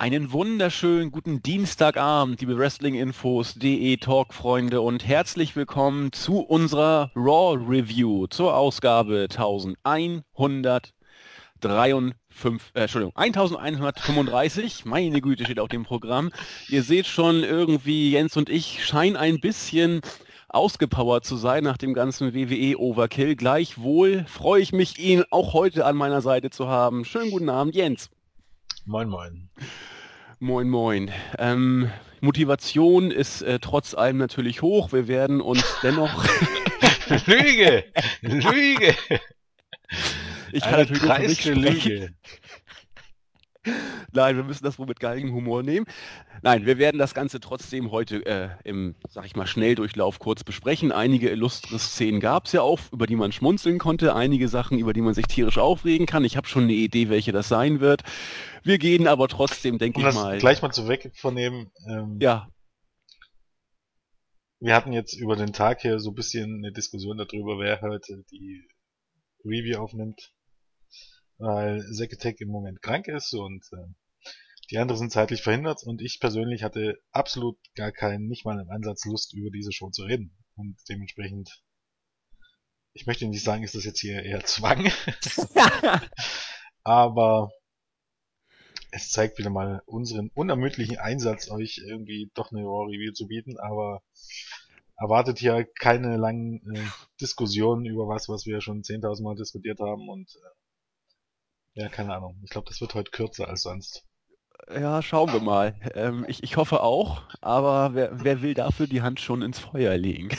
Einen wunderschönen guten Dienstagabend, liebe Wrestling-Infos, DE Talk-Freunde und herzlich willkommen zu unserer Raw Review zur Ausgabe 1153, äh, Entschuldigung, 1135. Meine Güte, steht auf dem Programm. Ihr seht schon irgendwie, Jens und ich scheinen ein bisschen ausgepowert zu sein nach dem ganzen WWE-Overkill. Gleichwohl freue ich mich, ihn auch heute an meiner Seite zu haben. Schönen guten Abend, Jens. Moin, moin. Moin, moin. Ähm, Motivation ist äh, trotz allem natürlich hoch. Wir werden uns dennoch. Lüge! Lüge! Ich kann Eine natürlich sprechen. Lüge. Nein, wir müssen das wohl mit geilem Humor nehmen. Nein, wir werden das Ganze trotzdem heute äh, im, sag ich mal, Schnelldurchlauf kurz besprechen. Einige illustre Szenen gab es ja auch, über die man schmunzeln konnte. Einige Sachen, über die man sich tierisch aufregen kann. Ich habe schon eine Idee, welche das sein wird. Wir gehen aber trotzdem, denke Um ich mal. gleich mal zu wegvornehmen, ähm, Ja, wir hatten jetzt über den Tag hier so ein bisschen eine Diskussion darüber, wer heute die Review aufnimmt, weil Zeketek im Moment krank ist und äh, die anderen sind zeitlich verhindert und ich persönlich hatte absolut gar keinen, nicht mal im Ansatz Lust, über diese Show zu reden. Und dementsprechend, ich möchte nicht sagen, ist das jetzt hier eher Zwang, aber es zeigt wieder mal unseren unermüdlichen Einsatz, euch irgendwie doch eine Raw Review zu bieten, aber erwartet hier keine langen äh, Diskussionen über was, was wir schon 10.000 Mal diskutiert haben und äh, ja, keine Ahnung. Ich glaube, das wird heute kürzer als sonst. ja, schauen wir mal. Ähm, ich, ich hoffe auch, aber wer, wer will dafür die Hand schon ins Feuer legen?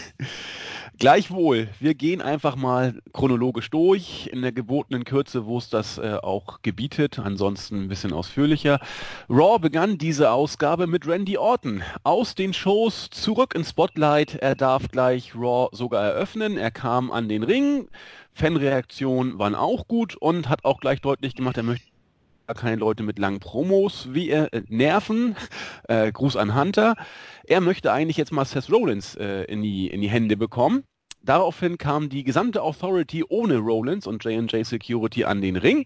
Gleichwohl, wir gehen einfach mal chronologisch durch, in der gebotenen Kürze, wo es das äh, auch gebietet, ansonsten ein bisschen ausführlicher. Raw begann diese Ausgabe mit Randy Orton. Aus den Shows zurück ins Spotlight. Er darf gleich Raw sogar eröffnen. Er kam an den Ring. Fanreaktionen waren auch gut und hat auch gleich deutlich gemacht, er möchte keine Leute mit langen Promos wie er äh, nerven. Äh, Gruß an Hunter. Er möchte eigentlich jetzt mal Seth Rollins äh, in, die, in die Hände bekommen. Daraufhin kam die gesamte Authority ohne Rollins und J&J Security an den Ring.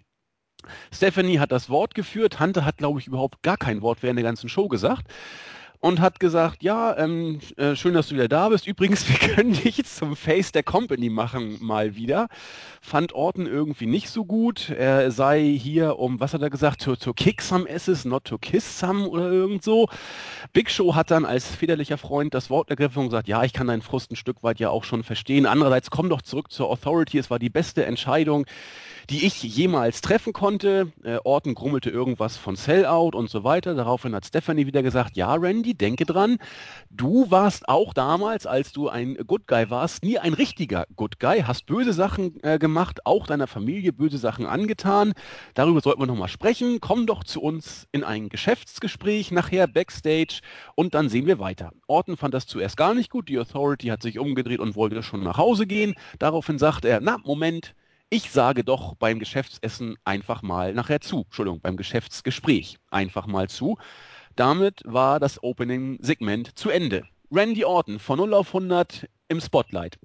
Stephanie hat das Wort geführt. Hunter hat, glaube ich, überhaupt gar kein Wort während der ganzen Show gesagt. Und hat gesagt, ja, ähm, äh, schön, dass du wieder da bist. Übrigens, wir können dich zum Face der Company machen, mal wieder. Fand Orton irgendwie nicht so gut. Er sei hier um, was hat er gesagt, to, to kick some asses, not to kiss some oder irgend so. Big Show hat dann als väterlicher Freund das Wort ergriffen und gesagt, ja, ich kann deinen Frust ein Stück weit ja auch schon verstehen. Andererseits, komm doch zurück zur Authority. Es war die beste Entscheidung, die ich jemals treffen konnte. Äh, Orton grummelte irgendwas von Sellout und so weiter. Daraufhin hat Stephanie wieder gesagt, ja, Randy, denke dran, du warst auch damals, als du ein Good Guy warst, nie ein richtiger Good Guy, hast böse Sachen äh, gemacht, auch deiner Familie böse Sachen angetan. Darüber sollten wir nochmal sprechen. Komm doch zu uns in ein Geschäftsgespräch nachher backstage und dann sehen wir weiter. Orton fand das zuerst gar nicht gut. Die Authority hat sich umgedreht und wollte schon nach Hause gehen. Daraufhin sagt er, na, Moment, ich sage doch beim Geschäftsessen einfach mal nachher zu. Entschuldigung, beim Geschäftsgespräch einfach mal zu. Damit war das Opening-Segment zu Ende. Randy Orton von 0 auf 100 im Spotlight.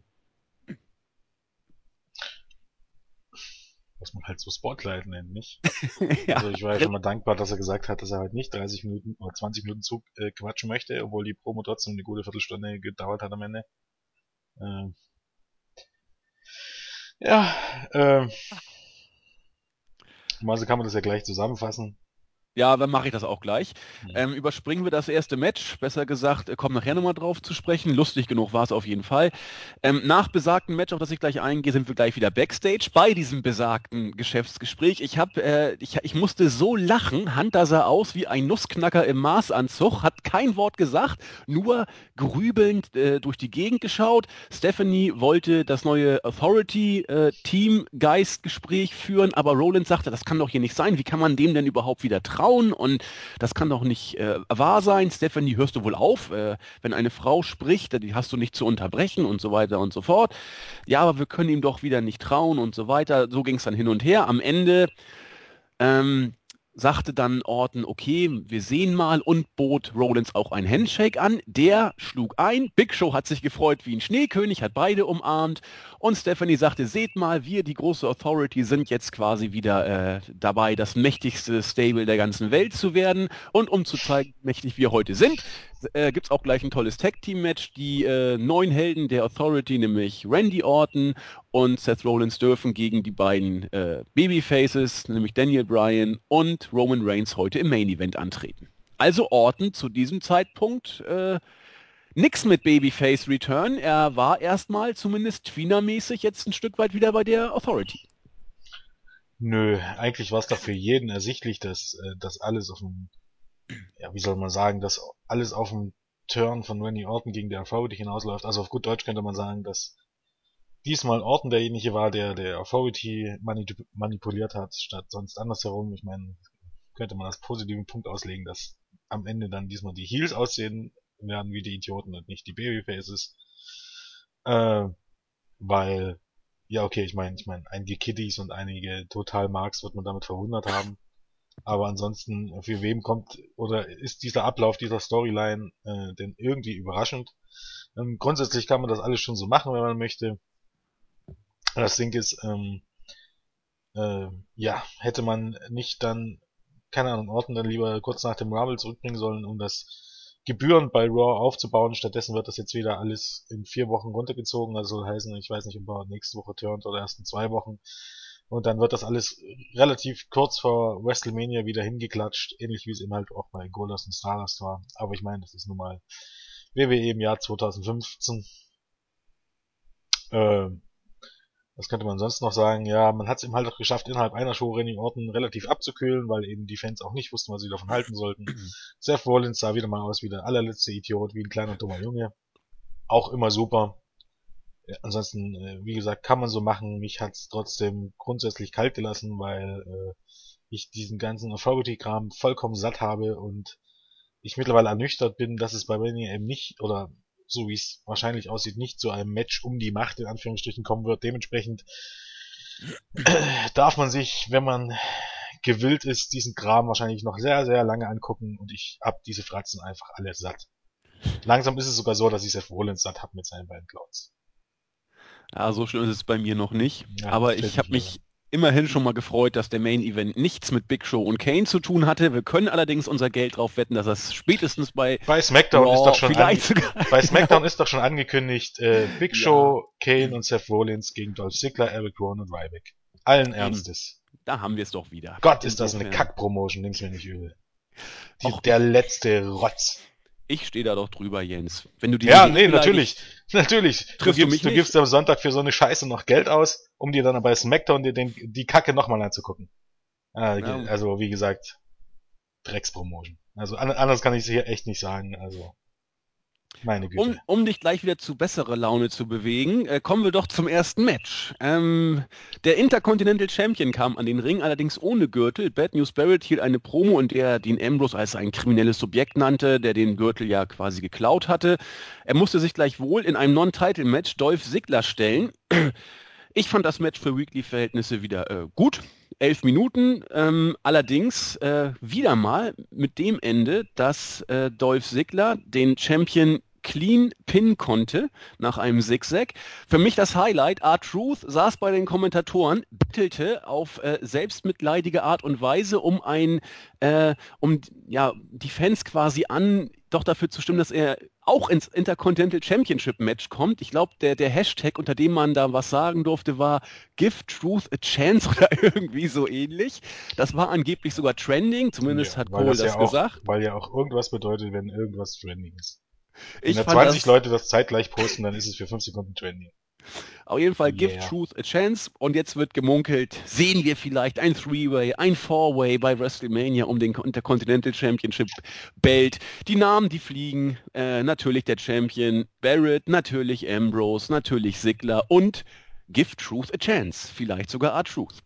Was man halt so Spotlight nennt, nicht? ja, Also ich war ja schon mal dankbar, dass er gesagt hat, dass er halt nicht 30 Minuten oder 20 Minuten Zug äh, quatschen möchte, obwohl die Promo trotzdem eine gute Viertelstunde gedauert hat am Ende. Ähm, ja, ähm, also kann man das ja gleich zusammenfassen. Ja, dann mache ich das auch gleich. Hm. Ähm, überspringen wir das erste Match. Besser gesagt, äh, kommen nachher nochmal drauf zu sprechen. Lustig genug war es auf jeden Fall. Ähm, nach besagtem Match, auf das ich gleich eingehe, sind wir gleich wieder Backstage bei diesem besagten Geschäftsgespräch. Ich, hab, äh, ich, ich musste so lachen. Hunter sah aus wie ein Nussknacker im Maßanzug, hat kein Wort gesagt, nur grübelnd äh, durch die Gegend geschaut. Stephanie wollte das neue Authority-Team-Geist-Gespräch führen, aber Roland sagte, das kann doch hier nicht sein. Wie kann man dem denn überhaupt wieder trauen? Und das kann doch nicht äh, wahr sein. Stephanie, hörst du wohl auf? Äh, wenn eine Frau spricht, die hast du nicht zu unterbrechen und so weiter und so fort. Ja, aber wir können ihm doch wieder nicht trauen und so weiter. So ging es dann hin und her. Am Ende ähm, sagte dann Orton, okay, wir sehen mal und bot Rollins auch ein Handshake an. Der schlug ein. Big Show hat sich gefreut wie ein Schneekönig, hat beide umarmt. Und Stephanie sagte, seht mal, wir, die große Authority, sind jetzt quasi wieder äh, dabei, das mächtigste Stable der ganzen Welt zu werden. Und um zu zeigen, wie mächtig wir heute sind, äh, gibt es auch gleich ein tolles Tag-Team-Match. Die äh, neun Helden der Authority, nämlich Randy Orton und Seth Rollins, dürfen gegen die beiden äh, Babyfaces, nämlich Daniel Bryan und Roman Reigns, heute im Main-Event antreten. Also Orton zu diesem Zeitpunkt äh, nix mit Babyface Return. Er war erstmal zumindest Tweener-mäßig jetzt ein Stück weit wieder bei der Authority. Nö, eigentlich war es doch für jeden ersichtlich, dass äh, das alles auf dem ja, wie soll man sagen, dass alles auf dem Turn von Randy Orton gegen der Authority hinausläuft. Also auf gut Deutsch könnte man sagen, dass diesmal Orton derjenige war, der der Authority manipuliert hat, statt sonst andersherum. Ich meine, könnte man als positiven Punkt auslegen, dass am Ende dann diesmal die Heels aussehen werden wie die Idioten und nicht die Babyfaces. Äh, weil, ja okay, ich meine, ich meine, einige Kiddies und einige Total Marks wird man damit verwundert haben. Aber ansonsten, für wem kommt oder ist dieser Ablauf dieser Storyline äh, denn irgendwie überraschend? Ähm, grundsätzlich kann man das alles schon so machen, wenn man möchte. Das Ding ist, ähm, äh, ja, hätte man nicht dann, keine Ahnung, Orten dann lieber kurz nach dem Rumble zurückbringen sollen, um das gebührend bei Raw aufzubauen. Stattdessen wird das jetzt wieder alles in vier Wochen runtergezogen. Also soll heißen, ich weiß nicht, ob er nächste Woche turnt oder erst in zwei Wochen. Und dann wird das alles relativ kurz vor WrestleMania wieder hingeklatscht, ähnlich wie es eben halt auch bei Goldust und Stardust war. Aber ich meine, das ist nun mal WWE im Jahr 2015. Äh, was könnte man sonst noch sagen? Ja, man hat es eben halt auch geschafft, innerhalb einer Show Randy Orton relativ abzukühlen, weil eben die Fans auch nicht wussten, was sie davon halten sollten. Seth Rollins sah wieder mal aus wie der allerletzte Idiot, wie ein kleiner dummer Junge. Auch immer super ansonsten, äh, wie gesagt, kann man so machen. Mich hat's trotzdem grundsätzlich kalt gelassen, weil äh, ich diesen ganzen Authority-Kram vollkommen satt habe und ich mittlerweile ernüchtert bin, dass es bei Mania eben nicht, oder so wie es wahrscheinlich aussieht, nicht zu einem Match um die Macht in Anführungsstrichen kommen wird. Dementsprechend darf man sich, wenn man gewillt ist, diesen Kram wahrscheinlich noch sehr, sehr lange angucken und ich hab diese Fratzen einfach alle satt. Langsam ist es sogar so, dass ich Seth Rollins satt hab mit seinen beiden Clouds. Ja, so schlimm ist es bei mir noch nicht. Ja, aber ich habe mich immerhin schon mal gefreut, dass der Main Event nichts mit Big Show und Kane zu tun hatte. Wir können allerdings unser Geld drauf wetten, dass das spätestens bei bei SmackDown Raw ist doch schon bei SmackDown ist doch schon angekündigt äh, Big Show, ja. Kane und Seth Rollins gegen Dolph Ziggler, Eric Rowan und Ryback. Allen Ernstes. Da haben wir es doch wieder. Gott, ist das eine Kack-Promotion, nimm's mir nicht übel. Die, der letzte Rotz. Ich stehe da doch drüber, Jens. Wenn du die Ja, nee, natürlich. Natürlich. Du gibst, du, du gibst am Sonntag für so eine Scheiße noch Geld aus, um dir dann bei SmackDown dir den, die Kacke nochmal anzugucken. Äh, ja. Also, wie gesagt, Dreckspromotion. Also, anders kann ich es hier echt nicht sagen. Also, meine Güte. Um, um dich gleich wieder zu besserer Laune zu bewegen, äh, kommen wir doch zum ersten Match. Ähm, der Intercontinental Champion kam an den Ring, allerdings ohne Gürtel. Bad News Barrett hielt eine Promo, in der er Dean Ambrose als ein kriminelles Subjekt nannte, der den Gürtel ja quasi geklaut hatte. Er musste sich gleich wohl in einem Non-Title-Match Dolph Ziggler stellen. Ich fand das Match für Weekly-Verhältnisse wieder äh, gut. Elf Minuten, ähm, allerdings äh, wieder mal mit dem Ende, dass äh, Dolph Ziggler den Champion clean pin konnte nach einem Zigzag. Für mich das Highlight, R-Truth saß bei den Kommentatoren, bittelte auf äh, selbstmitleidige Art und Weise, um ein, äh, um ja, die Fans quasi an, doch dafür zu stimmen, dass er auch ins Intercontinental Championship Match kommt. Ich glaube, der, der Hashtag, unter dem man da was sagen durfte, war Give Truth a Chance oder irgendwie so ähnlich. Das war angeblich sogar trending, zumindest ja, hat Cole das, das ja gesagt. weil ja auch irgendwas bedeutet, wenn irgendwas trending ist. Wenn ich da 20 das, Leute das zeitgleich posten, dann ist es für 5 Sekunden trending. Auf jeden Fall yeah. Give Truth a Chance und jetzt wird gemunkelt, sehen wir vielleicht ein Three-Way, ein Four-Way bei WrestleMania um den Intercontinental Championship Belt. Die Namen, die fliegen, äh, natürlich der Champion Barrett, natürlich Ambrose, natürlich Sigler und Give Truth a Chance, vielleicht sogar R-Truth.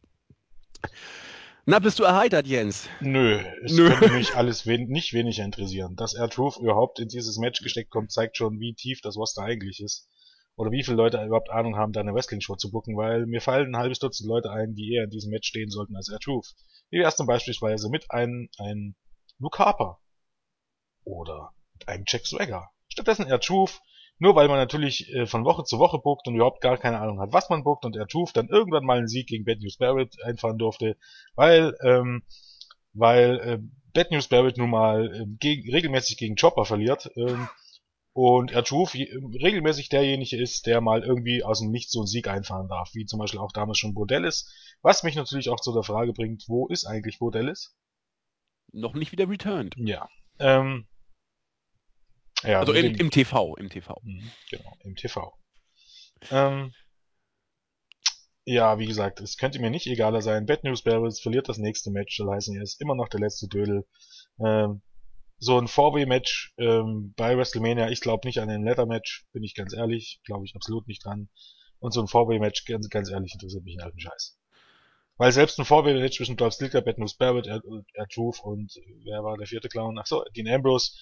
Na, bist du erheitert, Jens? Nö, es Nö. könnte mich alles wen nicht weniger interessieren. Dass R-Truth überhaupt in dieses Match gesteckt kommt, zeigt schon, wie tief das Roster eigentlich ist oder wie viele Leute überhaupt Ahnung haben, da eine Wrestling-Show zu booken, weil mir fallen ein halbes Dutzend Leute ein, die eher in diesem Match stehen sollten als R-Truth. Wie wär's zum beispielsweise mit einem, einem Luke Harper oder mit einem Jack Swagger. Stattdessen R-Truth, nur weil man natürlich äh, von Woche zu Woche bookt und überhaupt gar keine Ahnung hat, was man bookt und R-Truth dann irgendwann mal einen Sieg gegen Bad News Barrett einfahren durfte, weil, ähm, weil äh, Bad News Barrett nun mal äh, gegen, regelmäßig gegen Chopper verliert, ähm, und R-Truth regelmäßig derjenige ist, der mal irgendwie aus dem Nichts so einen Sieg einfahren darf, wie zum Beispiel auch damals schon Bordellis. Was mich natürlich auch zu der Frage bringt, wo ist eigentlich Bordellis? Noch nicht wieder returned. Ja. Ähm, ja also im, im, TV, im TV. Mhm, genau, im TV. Ähm, ja, wie gesagt, es könnte mir nicht egaler sein. Bad News Barrels verliert das nächste Match, soll heißen, er ist immer noch der letzte Dödel. Ähm, so ein 4-Way-Match ähm, bei WrestleMania, ich glaube nicht an ein Leather-Match, bin ich ganz ehrlich, glaube ich absolut nicht dran. Und so ein 4-Way-Match, ganz, ganz ehrlich, interessiert mich einen alten Scheiß. Weil selbst ein 4-Way-Match zwischen Dolph Ziggler, Bad News Barrett, R-Truth und wer war der vierte Clown? Ach so, Dean Ambrose,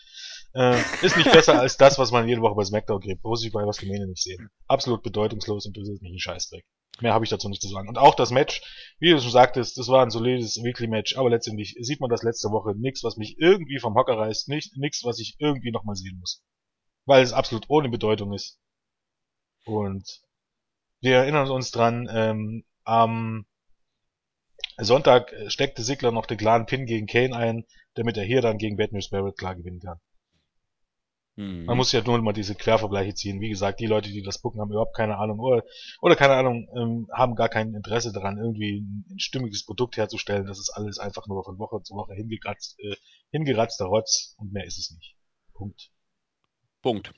äh, ist nicht besser als das, was man jede Woche bei SmackDown kriegt. Muss ich bei WrestleMania nicht sehen. Absolut bedeutungslos interessiert mich ein Scheißdreck. Mehr habe ich dazu nicht zu sagen. Und auch das Match, wie du schon sagtest, das war ein solides Weekly-Match, aber letztendlich sieht man das letzte Woche nichts, was mich irgendwie vom Hocker reißt, nicht, nichts, was ich irgendwie nochmal sehen muss. Weil es absolut ohne Bedeutung ist. Und wir erinnern uns dran, ähm, am Sonntag steckte Sigler noch den klaren Pin gegen Kane ein, damit er hier dann gegen Bad News Barrett klar gewinnen kann. Mhm. Man muss ja nur mal diese Quervergleiche ziehen. Wie gesagt, die Leute, die das gucken, haben überhaupt keine Ahnung oder, oder keine Ahnung, ähm, haben gar kein Interesse daran, irgendwie ein, ein, stimmiges Produkt herzustellen. Das ist alles einfach nur von Woche zu Woche hingekratzt, äh, hingeratzter Rotz und mehr ist es nicht. Punkt. Punkt.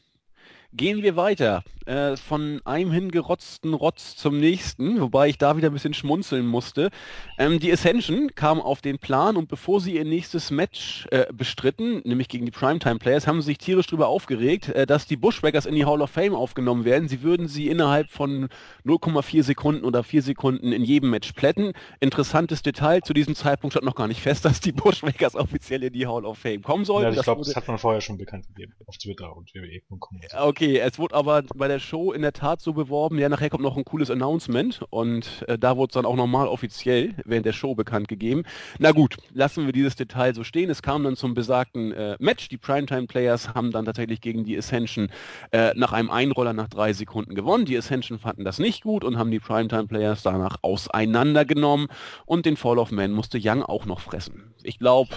Gehen wir weiter. Äh, von einem hingerotzten Rotz zum nächsten, wobei ich da wieder ein bisschen schmunzeln musste. Ähm, die Ascension kam auf den Plan und bevor sie ihr nächstes Match äh, bestritten, nämlich gegen die Primetime Players, haben sie sich tierisch darüber aufgeregt, äh, dass die Bushwackers in die Hall of Fame aufgenommen werden. Sie würden sie innerhalb von 0,4 Sekunden oder 4 Sekunden in jedem Match plätten. Interessantes Detail, zu diesem Zeitpunkt stand noch gar nicht fest, dass die Bushwackers offiziell in die Hall of Fame kommen sollten. Ja, ich glaube, das, das, hat man vorher schon bekannt gegeben auf Twitter und wwe.com. Okay okay, es wurde aber bei der Show in der Tat so beworben, ja, nachher kommt noch ein cooles Announcement und äh, da wurde es dann auch nochmal offiziell während der Show bekannt gegeben. Na gut, lassen wir dieses Detail so stehen. Es kam dann zum besagten äh, Match. Die Primetime Players haben dann tatsächlich gegen die Ascension äh, nach einem Einroller nach drei Sekunden gewonnen. Die Ascension fanden das nicht gut und haben die Primetime Players danach auseinandergenommen und den Fall of Man musste Young auch noch fressen. Ich glaube,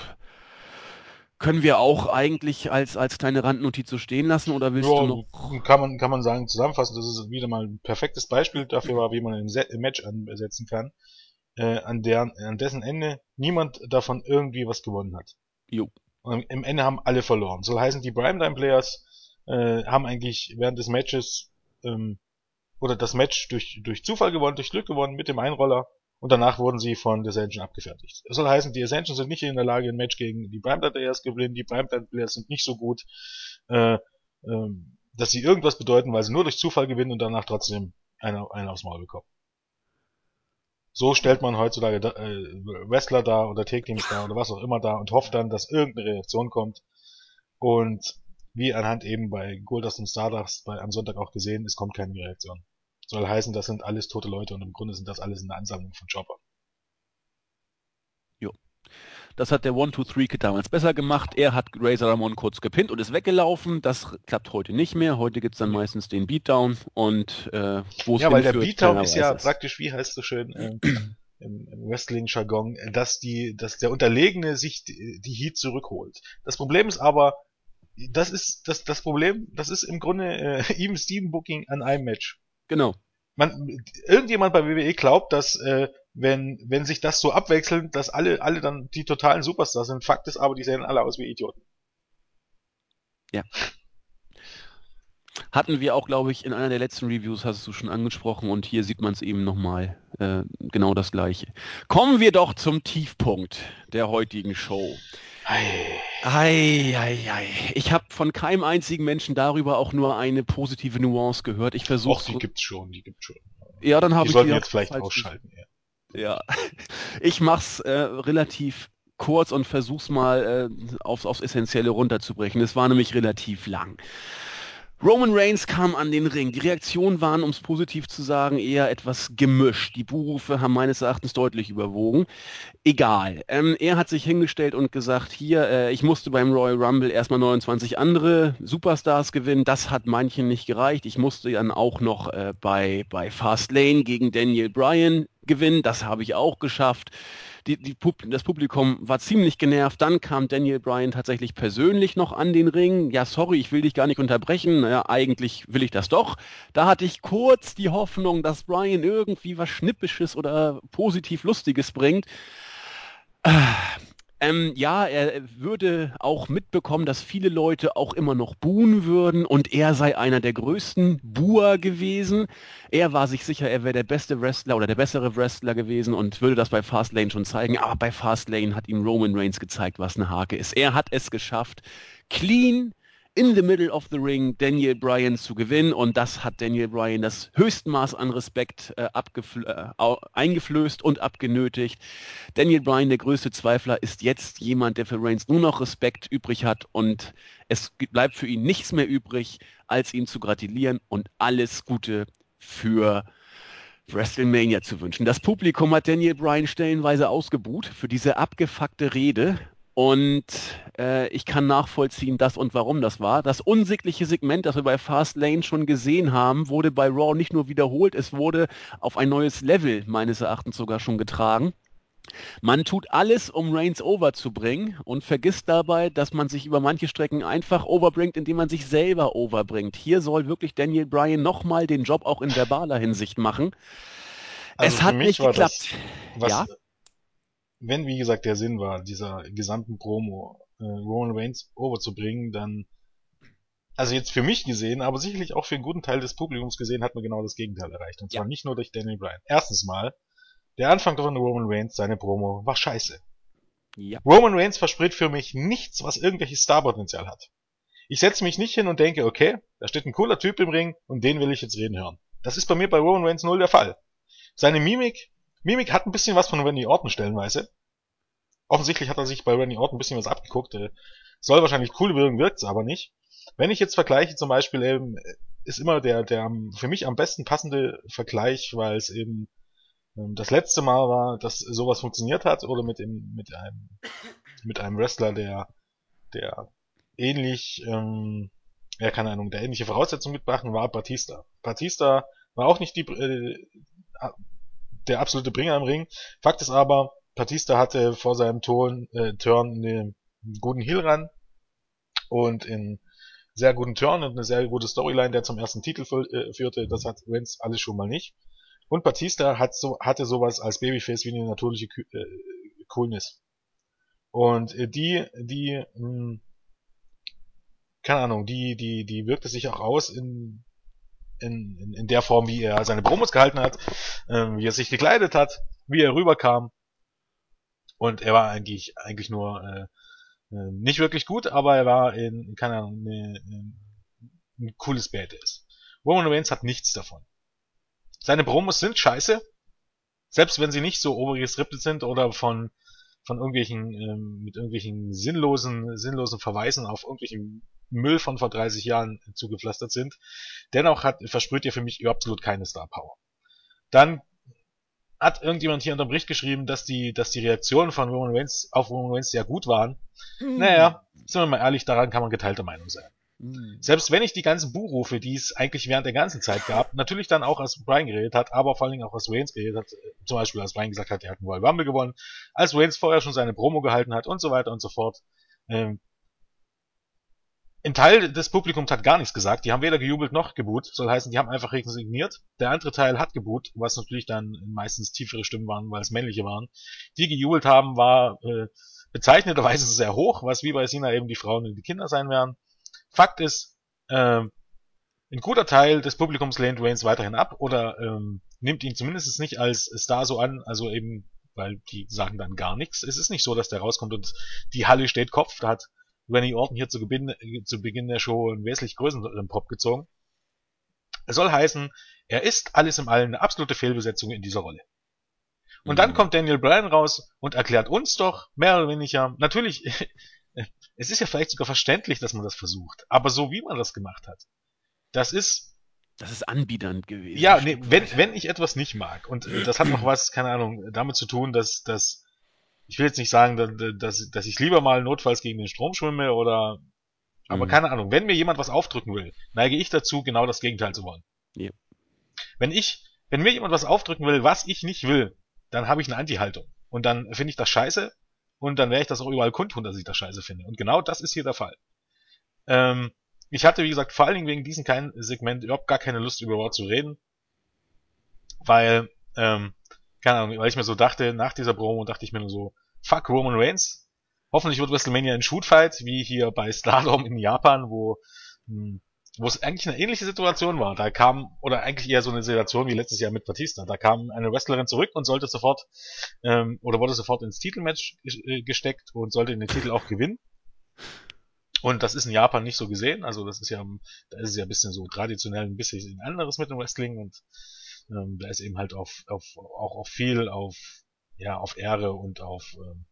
können wir auch eigentlich als, als kleine Randnotiz so stehen lassen oder willst ja, du noch? Kann man, kann man sagen, zusammenfassen, das ist wieder mal ein perfektes Beispiel dafür war, wie man ein Match ansetzen kann, äh, an, der, an dessen Ende niemand davon irgendwie was gewonnen hat. Jo. Und im Ende haben alle verloren. Soll heißen, die Primetime Players äh, haben eigentlich während des Matches ähm, oder das Match durch, durch Zufall gewonnen, durch Glück gewonnen mit dem Einroller und danach wurden sie von The Ascension abgefertigt. Das soll heißen, die Ascension sind nicht in der Lage, ein Match gegen die Primetime Players zu gewinnen. Die Primetime Players sind nicht so gut, äh, äh, dass sie irgendwas bedeuten, weil sie nur durch Zufall gewinnen und danach trotzdem einen, einen aufs Maul bekommen. So stellt man heutzutage äh, Wrestler da oder Take-Teams da oder was auch immer da und hofft dann, dass irgendeine Reaktion kommt. Und wie anhand eben bei Goldust und Stardust bei, am Sonntag auch gesehen, es kommt keine Reaktion. Soll heißen, das sind alles tote Leute und im Grunde sind das alles eine Ansammlung von Chopper. Jo. Das hat der 1-2-3-Kid damals besser gemacht. Er hat Razor Ramon kurz gepinnt und ist weggelaufen. Das klappt heute nicht mehr. Heute gibt es dann meistens den Beatdown und äh, wo es Ja, weil der Beatdown ist ja praktisch, wie heißt so schön, äh, im, im Wrestling-Jargon, dass die, dass der Unterlegene sich die, die Heat zurückholt. Das Problem ist aber, das ist das, das Problem, das ist im Grunde äh, ihm Steven Booking an einem Match. Genau. Man, irgendjemand bei WWE glaubt, dass äh, wenn, wenn sich das so abwechselt, dass alle, alle dann die totalen Superstars sind. Fakt ist aber, die sehen alle aus wie Idioten. Ja. Hatten wir auch, glaube ich, in einer der letzten Reviews, hast du schon angesprochen, und hier sieht man es eben nochmal, äh, genau das gleiche. Kommen wir doch zum Tiefpunkt der heutigen Show. Ei. Ei, ei, ei. Ich habe von keinem einzigen Menschen darüber auch nur eine positive Nuance gehört. Ich versuche. die gibt's schon, die gibt's schon. Ja, dann habe ich. Die sollten jetzt vielleicht ausschalten. Ja. ja. Ich mach's äh, relativ kurz und versuch's mal äh, aufs, aufs Essentielle runterzubrechen. Es war nämlich relativ lang. Roman Reigns kam an den Ring. Die Reaktionen waren, um es positiv zu sagen, eher etwas gemischt. Die Buhrufe haben meines Erachtens deutlich überwogen. Egal. Ähm, er hat sich hingestellt und gesagt, hier, äh, ich musste beim Royal Rumble erstmal 29 andere Superstars gewinnen. Das hat manchen nicht gereicht. Ich musste dann auch noch äh, bei, bei Fastlane gegen Daniel Bryan gewinnen. Das habe ich auch geschafft die, die Pub das Publikum war ziemlich genervt. Dann kam Daniel Bryan tatsächlich persönlich noch an den Ring. Ja, sorry, ich will dich gar nicht unterbrechen. Naja, eigentlich will ich das doch. Da hatte ich kurz die Hoffnung, dass Bryan irgendwie was Schnippisches oder positiv Lustiges bringt. Ähm, ja, er würde auch mitbekommen, dass viele Leute auch immer noch buhen würden und er sei einer der größten Buer gewesen. Er war sich sicher, er wäre der beste Wrestler oder der bessere Wrestler gewesen und würde das bei Fastlane schon zeigen. Aber bei Fastlane hat ihm Roman Reigns gezeigt, was eine Hake ist. Er hat es geschafft, clean in the middle of the ring Daniel Bryan zu gewinnen und das hat Daniel Bryan das Höchstmaß an Respekt äh, äh, eingeflößt und abgenötigt. Daniel Bryan, der größte Zweifler, ist jetzt jemand, der für Reigns nur noch Respekt übrig hat und es bleibt für ihn nichts mehr übrig, als ihm zu gratulieren und alles Gute für WrestleMania zu wünschen. Das Publikum hat Daniel Bryan stellenweise ausgebuht für diese abgefuckte Rede und äh, ich kann nachvollziehen, das und warum das war. Das unsittliche Segment, das wir bei Fast Lane schon gesehen haben, wurde bei Raw nicht nur wiederholt, es wurde auf ein neues Level meines Erachtens sogar schon getragen. Man tut alles, um Reigns overzubringen und vergisst dabei, dass man sich über manche Strecken einfach overbringt, indem man sich selber overbringt. Hier soll wirklich Daniel Bryan nochmal den Job auch in verbaler Hinsicht machen. Also es hat nicht geklappt. Das, was, ja? Wenn, wie gesagt, der Sinn war, dieser gesamten Promo äh, Roman Reigns overzubringen, dann also jetzt für mich gesehen, aber sicherlich auch für einen guten Teil des Publikums gesehen, hat man genau das Gegenteil erreicht. Und zwar ja. nicht nur durch Daniel Bryan. Erstens mal, der Anfang von Roman Reigns, seine Promo, war scheiße. Ja. Roman Reigns verspricht für mich nichts, was irgendwelches Starpotenzial hat. Ich setze mich nicht hin und denke, okay, da steht ein cooler Typ im Ring und den will ich jetzt reden hören. Das ist bei mir bei Roman Reigns null der Fall. Seine Mimik Mimik hat ein bisschen was von Randy Orton stellenweise. Offensichtlich hat er sich bei Randy Orton ein bisschen was abgeguckt. Äh, soll wahrscheinlich cool wirken, wirkt's aber nicht. Wenn ich jetzt vergleiche, zum Beispiel eben, äh, ist immer der, der für mich am besten passende Vergleich, weil es eben ähm, das letzte Mal war, dass sowas funktioniert hat, oder mit dem, mit einem, mit einem Wrestler, der, der ähnlich, ähm, ja, keine Ahnung, der ähnliche Voraussetzungen mitbrachten, war Batista. Batista war auch nicht die, äh, der absolute Bringer im Ring. Fakt ist aber, Batista hatte vor seinem Ton, äh, Turn einen guten Heel ran und in sehr guten Turn und eine sehr gute Storyline, der zum ersten Titel äh, führte. Das hat Vince alles schon mal nicht. Und Batista hat so, hatte sowas als Babyface wie eine natürliche äh, Coolness. Und äh, die, die, mh, hm, keine Ahnung, die, die, die wirkte sich auch aus in in, in, in der Form, wie er seine Promos gehalten hat, ähm, wie er sich gekleidet hat, wie er rüberkam. Und er war eigentlich eigentlich nur äh, äh, nicht wirklich gut, aber er war in, keine Ahnung, ne, ein cooles Badass. Roman Reigns hat nichts davon. Seine Promos sind scheiße, selbst wenn sie nicht so overgeskriptet sind oder von von irgendwelchen ähm, mit irgendwelchen sinnlosen sinnlosen Verweisen auf irgendwelchen Müll von vor 30 Jahren zugepflastert sind. Dennoch hat, versprüht ihr für mich absolut keine Star Power. Dann hat irgendjemand hier unter dem Bericht geschrieben, dass die, dass die Reaktionen von Roman Reigns auf Roman Reigns sehr gut waren. Mhm. Naja, sind wir mal ehrlich, daran kann man geteilter Meinung sein. Mhm. Selbst wenn ich die ganzen Buchrufe, die es eigentlich während der ganzen Zeit gab, natürlich dann auch als Brian geredet hat, aber vor allen Dingen auch als Reigns geredet hat, äh, zum Beispiel als Brian gesagt hat, er hat einen Royal Rumble gewonnen, als Reigns vorher schon seine Promo gehalten hat und so weiter und so fort, ähm, ein Teil des Publikums hat gar nichts gesagt. Die haben weder gejubelt noch geboot. Soll heißen, die haben einfach resigniert. Der andere Teil hat geboot, was natürlich dann meistens tiefere Stimmen waren, weil es männliche waren. Die gejubelt haben, war äh, bezeichneterweise sehr hoch, was wie bei Sina eben die Frauen und die Kinder sein werden. Fakt ist, äh, ein guter Teil des Publikums lehnt Reigns weiterhin ab oder ähm, nimmt ihn zumindest nicht als Star so an, also eben, weil die sagen dann gar nichts. Es ist nicht so, dass der rauskommt und die Halle steht Kopf. Da hat Randy Orton hier zu, Beginn, zu Beginn der Show einen wesentlich größeren Pop gezogen. Es soll heißen, er ist alles im Allen eine absolute Fehlbesetzung in dieser Rolle. Und mhm. dann kommt Daniel Bryan raus und erklärt uns doch, mehr oder weniger, natürlich, es ist ja vielleicht sogar verständlich, dass man das versucht, aber so wie man das gemacht hat. Das ist das ist anbiedernd gewesen. Ja, nee, wenn, wenn ich etwas nicht mag, und äh, das hat auch was, keine Ahnung, damit zu tun, dass, dass ich will jetzt nicht sagen, dass, dass, dass ich lieber mal notfalls gegen den Strom schwimme oder aber mhm. keine Ahnung, wenn mir jemand was aufdrücken will, neige ich dazu, genau das Gegenteil zu wollen. Ja. Wenn ich, wenn mir jemand was aufdrücken will, was ich nicht will, dann habe ich eine Anti-Haltung. Und dann finde ich das scheiße und dann werde ich das auch überall kundtun, dass ich das scheiße finde. Und genau das ist hier der Fall. Ähm, ich hatte, wie gesagt, vor allen Dingen wegen diesem kleinen Segment überhaupt gar keine Lust, über Raw zu reden. Weil, ähm, keine Ahnung, weil ich mir so dachte, nach dieser Promo dachte ich mir nur so, fuck Roman Reigns. Hoffentlich wird WrestleMania ein Shootfight, wie hier bei Stardom in Japan, wo, hm, wo es eigentlich eine ähnliche Situation war. Da kam, oder eigentlich eher so eine Situation wie letztes Jahr mit Batista. Da kam eine Wrestlerin zurück und sollte sofort, ähm, oder wurde sofort ins Titelmatch äh, gesteckt und sollte den Titel auch gewinnen. Und das ist in Japan nicht so gesehen. Also das ist ja, da ist es ja ein bisschen so traditionell ein bisschen anderes mit dem Wrestling und ähm, da ist eben halt auf, auf, auch auf viel auf, ja, auf Ehre und auf, ähm,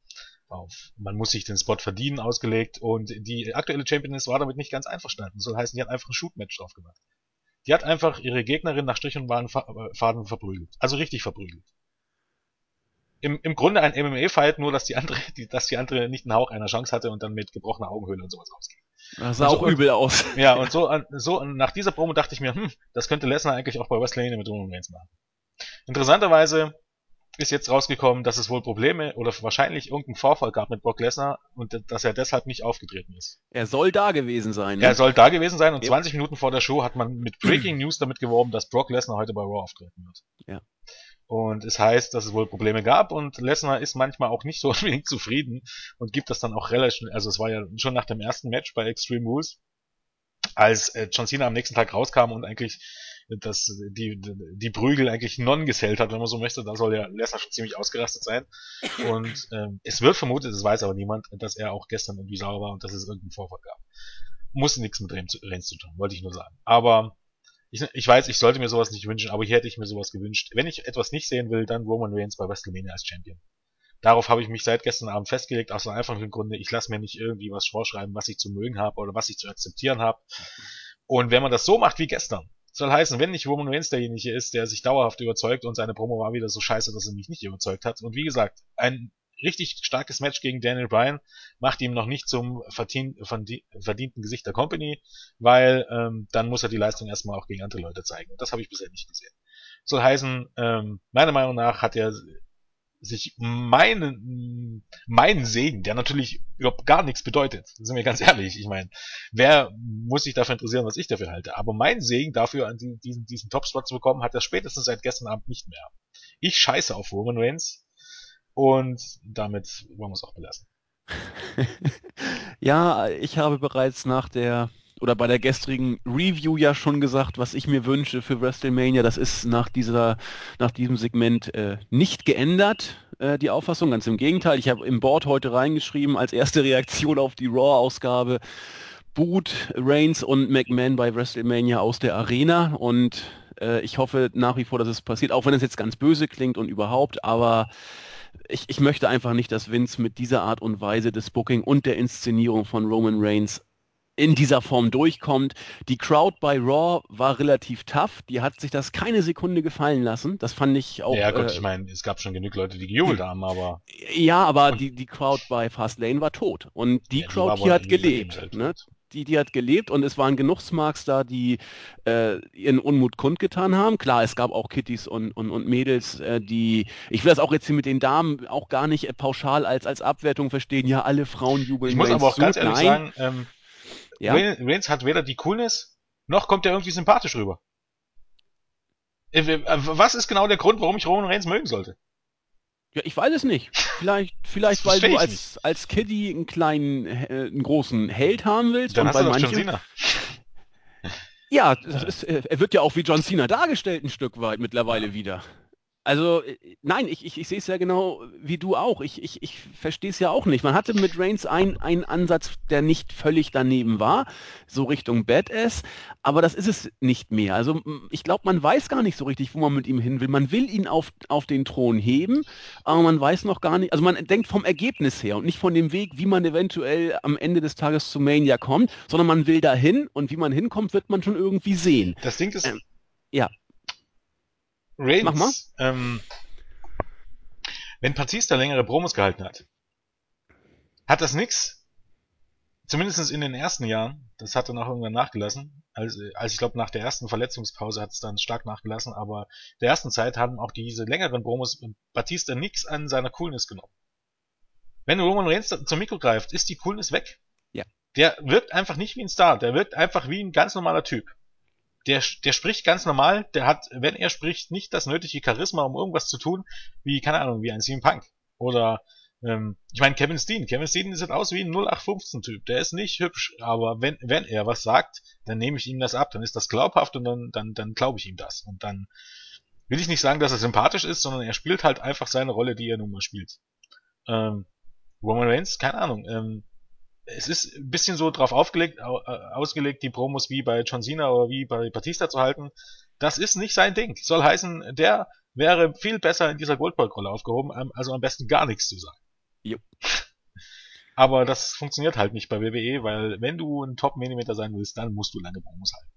auf, man muss sich den Spot verdienen ausgelegt und die aktuelle Championess war damit nicht ganz einverstanden. Das soll heißen, die hat einfach ein Shoot-Match drauf gemacht. Die hat einfach ihre Gegnerin nach Strich und Faden verprügelt. Also richtig verprügelt im, im Grunde ein MMA-Fight, nur dass die andere, die, dass die andere nicht einen Hauch einer Chance hatte und dann mit gebrochener Augenhöhle und sowas rausging. Das sah und auch so, übel aus. Ja, und so, so nach dieser Promo dachte ich mir, hm, das könnte Lesnar eigentlich auch bei WrestleMania mit Roman Reigns machen. Interessanterweise ist jetzt rausgekommen, dass es wohl Probleme oder wahrscheinlich irgendeinen Vorfall gab mit Brock Lesnar und dass er deshalb nicht aufgetreten ist. Er soll da gewesen sein. Ne? Er soll da gewesen sein und yep. 20 Minuten vor der Show hat man mit Breaking News damit geworben, dass Brock Lesnar heute bei Raw auftreten wird. Ja. Und es heißt, dass es wohl Probleme gab und Lesnar ist manchmal auch nicht so unbedingt zufrieden und gibt das dann auch relativ, also es war ja schon nach dem ersten Match bei Extreme Rules, als äh, John Cena am nächsten Tag rauskam und eigentlich das, die, die Prügel eigentlich non gesellt hat, wenn man so möchte, dann soll ja Lesnar schon ziemlich ausgerastet sein. Und ähm, es wird vermutet, das weiß aber niemand, dass er auch gestern irgendwie sauer war und dass es irgendeinen Vorfall gab. Muss nichts mit Reigns zu tun, wollte ich nur sagen. Aber ich, ich weiß, ich sollte mir sowas nicht wünschen, aber hier hätte ich mir sowas gewünscht. Wenn ich etwas nicht sehen will, dann Roman Reigns bei WrestleMania als Champion. Darauf habe ich mich seit gestern Abend festgelegt, aus einem einfachen Grunde, ich lasse mir nicht irgendwie was vorschreiben, was ich zu mögen habe oder was ich zu akzeptieren habe. Und wenn man das so macht wie gestern, soll heißen, wenn nicht Roman Reigns derjenige ist, der sich dauerhaft überzeugt und seine Promo war wieder so scheiße, dass er mich nicht überzeugt hat. Und wie gesagt, ein richtig starkes Match gegen Daniel Bryan macht ihm noch nicht zum verdienten Gesicht der Company, weil ähm, dann muss er die Leistung erstmal auch gegen andere Leute zeigen. Und das habe ich bisher nicht gesehen. Soll heißen, ähm, meiner Meinung nach hat er sich meinen, meinen Segen, der natürlich überhaupt gar nichts bedeutet, sind wir ganz ehrlich, ich meine, wer muss sich dafür interessieren, was ich dafür halte, aber mein Segen dafür, an diesen, diesen Top-Spot zu bekommen, hat er spätestens seit gestern Abend nicht mehr. Ich scheiße auf Roman Reigns, und damit wollen wir es auch belassen. ja, ich habe bereits nach der oder bei der gestrigen Review ja schon gesagt, was ich mir wünsche für WrestleMania. Das ist nach dieser, nach diesem Segment äh, nicht geändert, äh, die Auffassung. Ganz im Gegenteil. Ich habe im Board heute reingeschrieben, als erste Reaktion auf die Raw-Ausgabe, Boot, Reigns und McMahon bei WrestleMania aus der Arena. Und äh, ich hoffe nach wie vor, dass es passiert, auch wenn es jetzt ganz böse klingt und überhaupt, aber ich, ich möchte einfach nicht, dass Vince mit dieser Art und Weise des Booking und der Inszenierung von Roman Reigns in dieser Form durchkommt. Die Crowd bei Raw war relativ tough. Die hat sich das keine Sekunde gefallen lassen. Das fand ich auch. Ja, gut, äh, ich meine, es gab schon genug Leute, die gejubelt haben, aber. Ja, aber die, die Crowd bei Fastlane war tot. Und die ja, Crowd die hier hat gelebt. Halt ne? die, die hat gelebt und es waren genug Smarks da, die äh, ihren Unmut kundgetan haben. Klar, es gab auch Kittys und, und, und Mädels, äh, die, ich will das auch jetzt hier mit den Damen auch gar nicht äh, pauschal als, als Abwertung verstehen, ja, alle Frauen jubeln. Ich muss aber auch ganz ehrlich Nein. sagen, ähm, ja? Reigns hat weder die Coolness, noch kommt er irgendwie sympathisch rüber. Äh, äh, was ist genau der Grund, warum ich Roman Reigns mögen sollte? Ja, ich weiß es nicht. Vielleicht, vielleicht weil du als, als Kiddie einen kleinen, äh, einen großen Held haben willst. Dann und hast bei du manchen, John Cena. Ja, ist, äh, er wird ja auch wie John Cena dargestellt ein Stück weit mittlerweile wieder. Also, äh, nein, ich, ich, ich sehe es ja genau wie du auch. Ich, ich, ich verstehe es ja auch nicht. Man hatte mit Reigns einen Ansatz, der nicht völlig daneben war, so Richtung Badass, aber das ist es nicht mehr. Also, ich glaube, man weiß gar nicht so richtig, wo man mit ihm hin will. Man will ihn auf, auf den Thron heben, aber man weiß noch gar nicht, also man denkt vom Ergebnis her und nicht von dem Weg, wie man eventuell am Ende des Tages zu Mania kommt, sondern man will dahin und wie man hinkommt, wird man schon irgendwie sehen. Das Ding ist, Ähm, ja. Reigns, Mach mal. Ähm, wenn Batista längere Promos gehalten hat, hat das nix, zumindest in den ersten Jahren, das hat dann auch irgendwann nachgelassen, als, als ich glaube nach der ersten Verletzungspause hat es dann stark nachgelassen, aber der ersten Zeit haben auch diese längeren Promos Batista nix an seiner Coolness genommen. Wenn Roman Reigns zum Mikro greift, ist die Coolness weg. Ja. Der wirkt einfach nicht wie ein Star, der wirkt einfach wie ein ganz normaler Typ der, der spricht ganz normal, der hat, wenn er spricht, nicht das nötige Charisma, um irgendwas zu tun, wie, keine Ahnung, wie ein CM Punk. Oder, ähm, ich meine, Kevin Steen. Kevin Steen sieht aus wie ein 0815-Typ. Der ist nicht hübsch, aber wenn, wenn er was sagt, dann nehme ich ihm das ab, dann ist das glaubhaft und dann, dann, dann glaube ich ihm das. Und dann will ich nicht sagen, dass er sympathisch ist, sondern er spielt halt einfach seine Rolle, die er nun mal spielt. Ähm, Roman Reigns, keine Ahnung, ähm, es ist ein bisschen so drauf aufgelegt, äh, ausgelegt, die Promos wie bei John Cena oder wie bei Batista zu halten. Das ist nicht sein Ding. Soll heißen, der wäre viel besser in dieser Goldberg-Rolle aufgehoben, also am besten gar nichts zu sagen. Jo. Aber das funktioniert halt nicht bei WWE, weil wenn du ein Top-Millimeter sein willst, dann musst du lange Promos halten.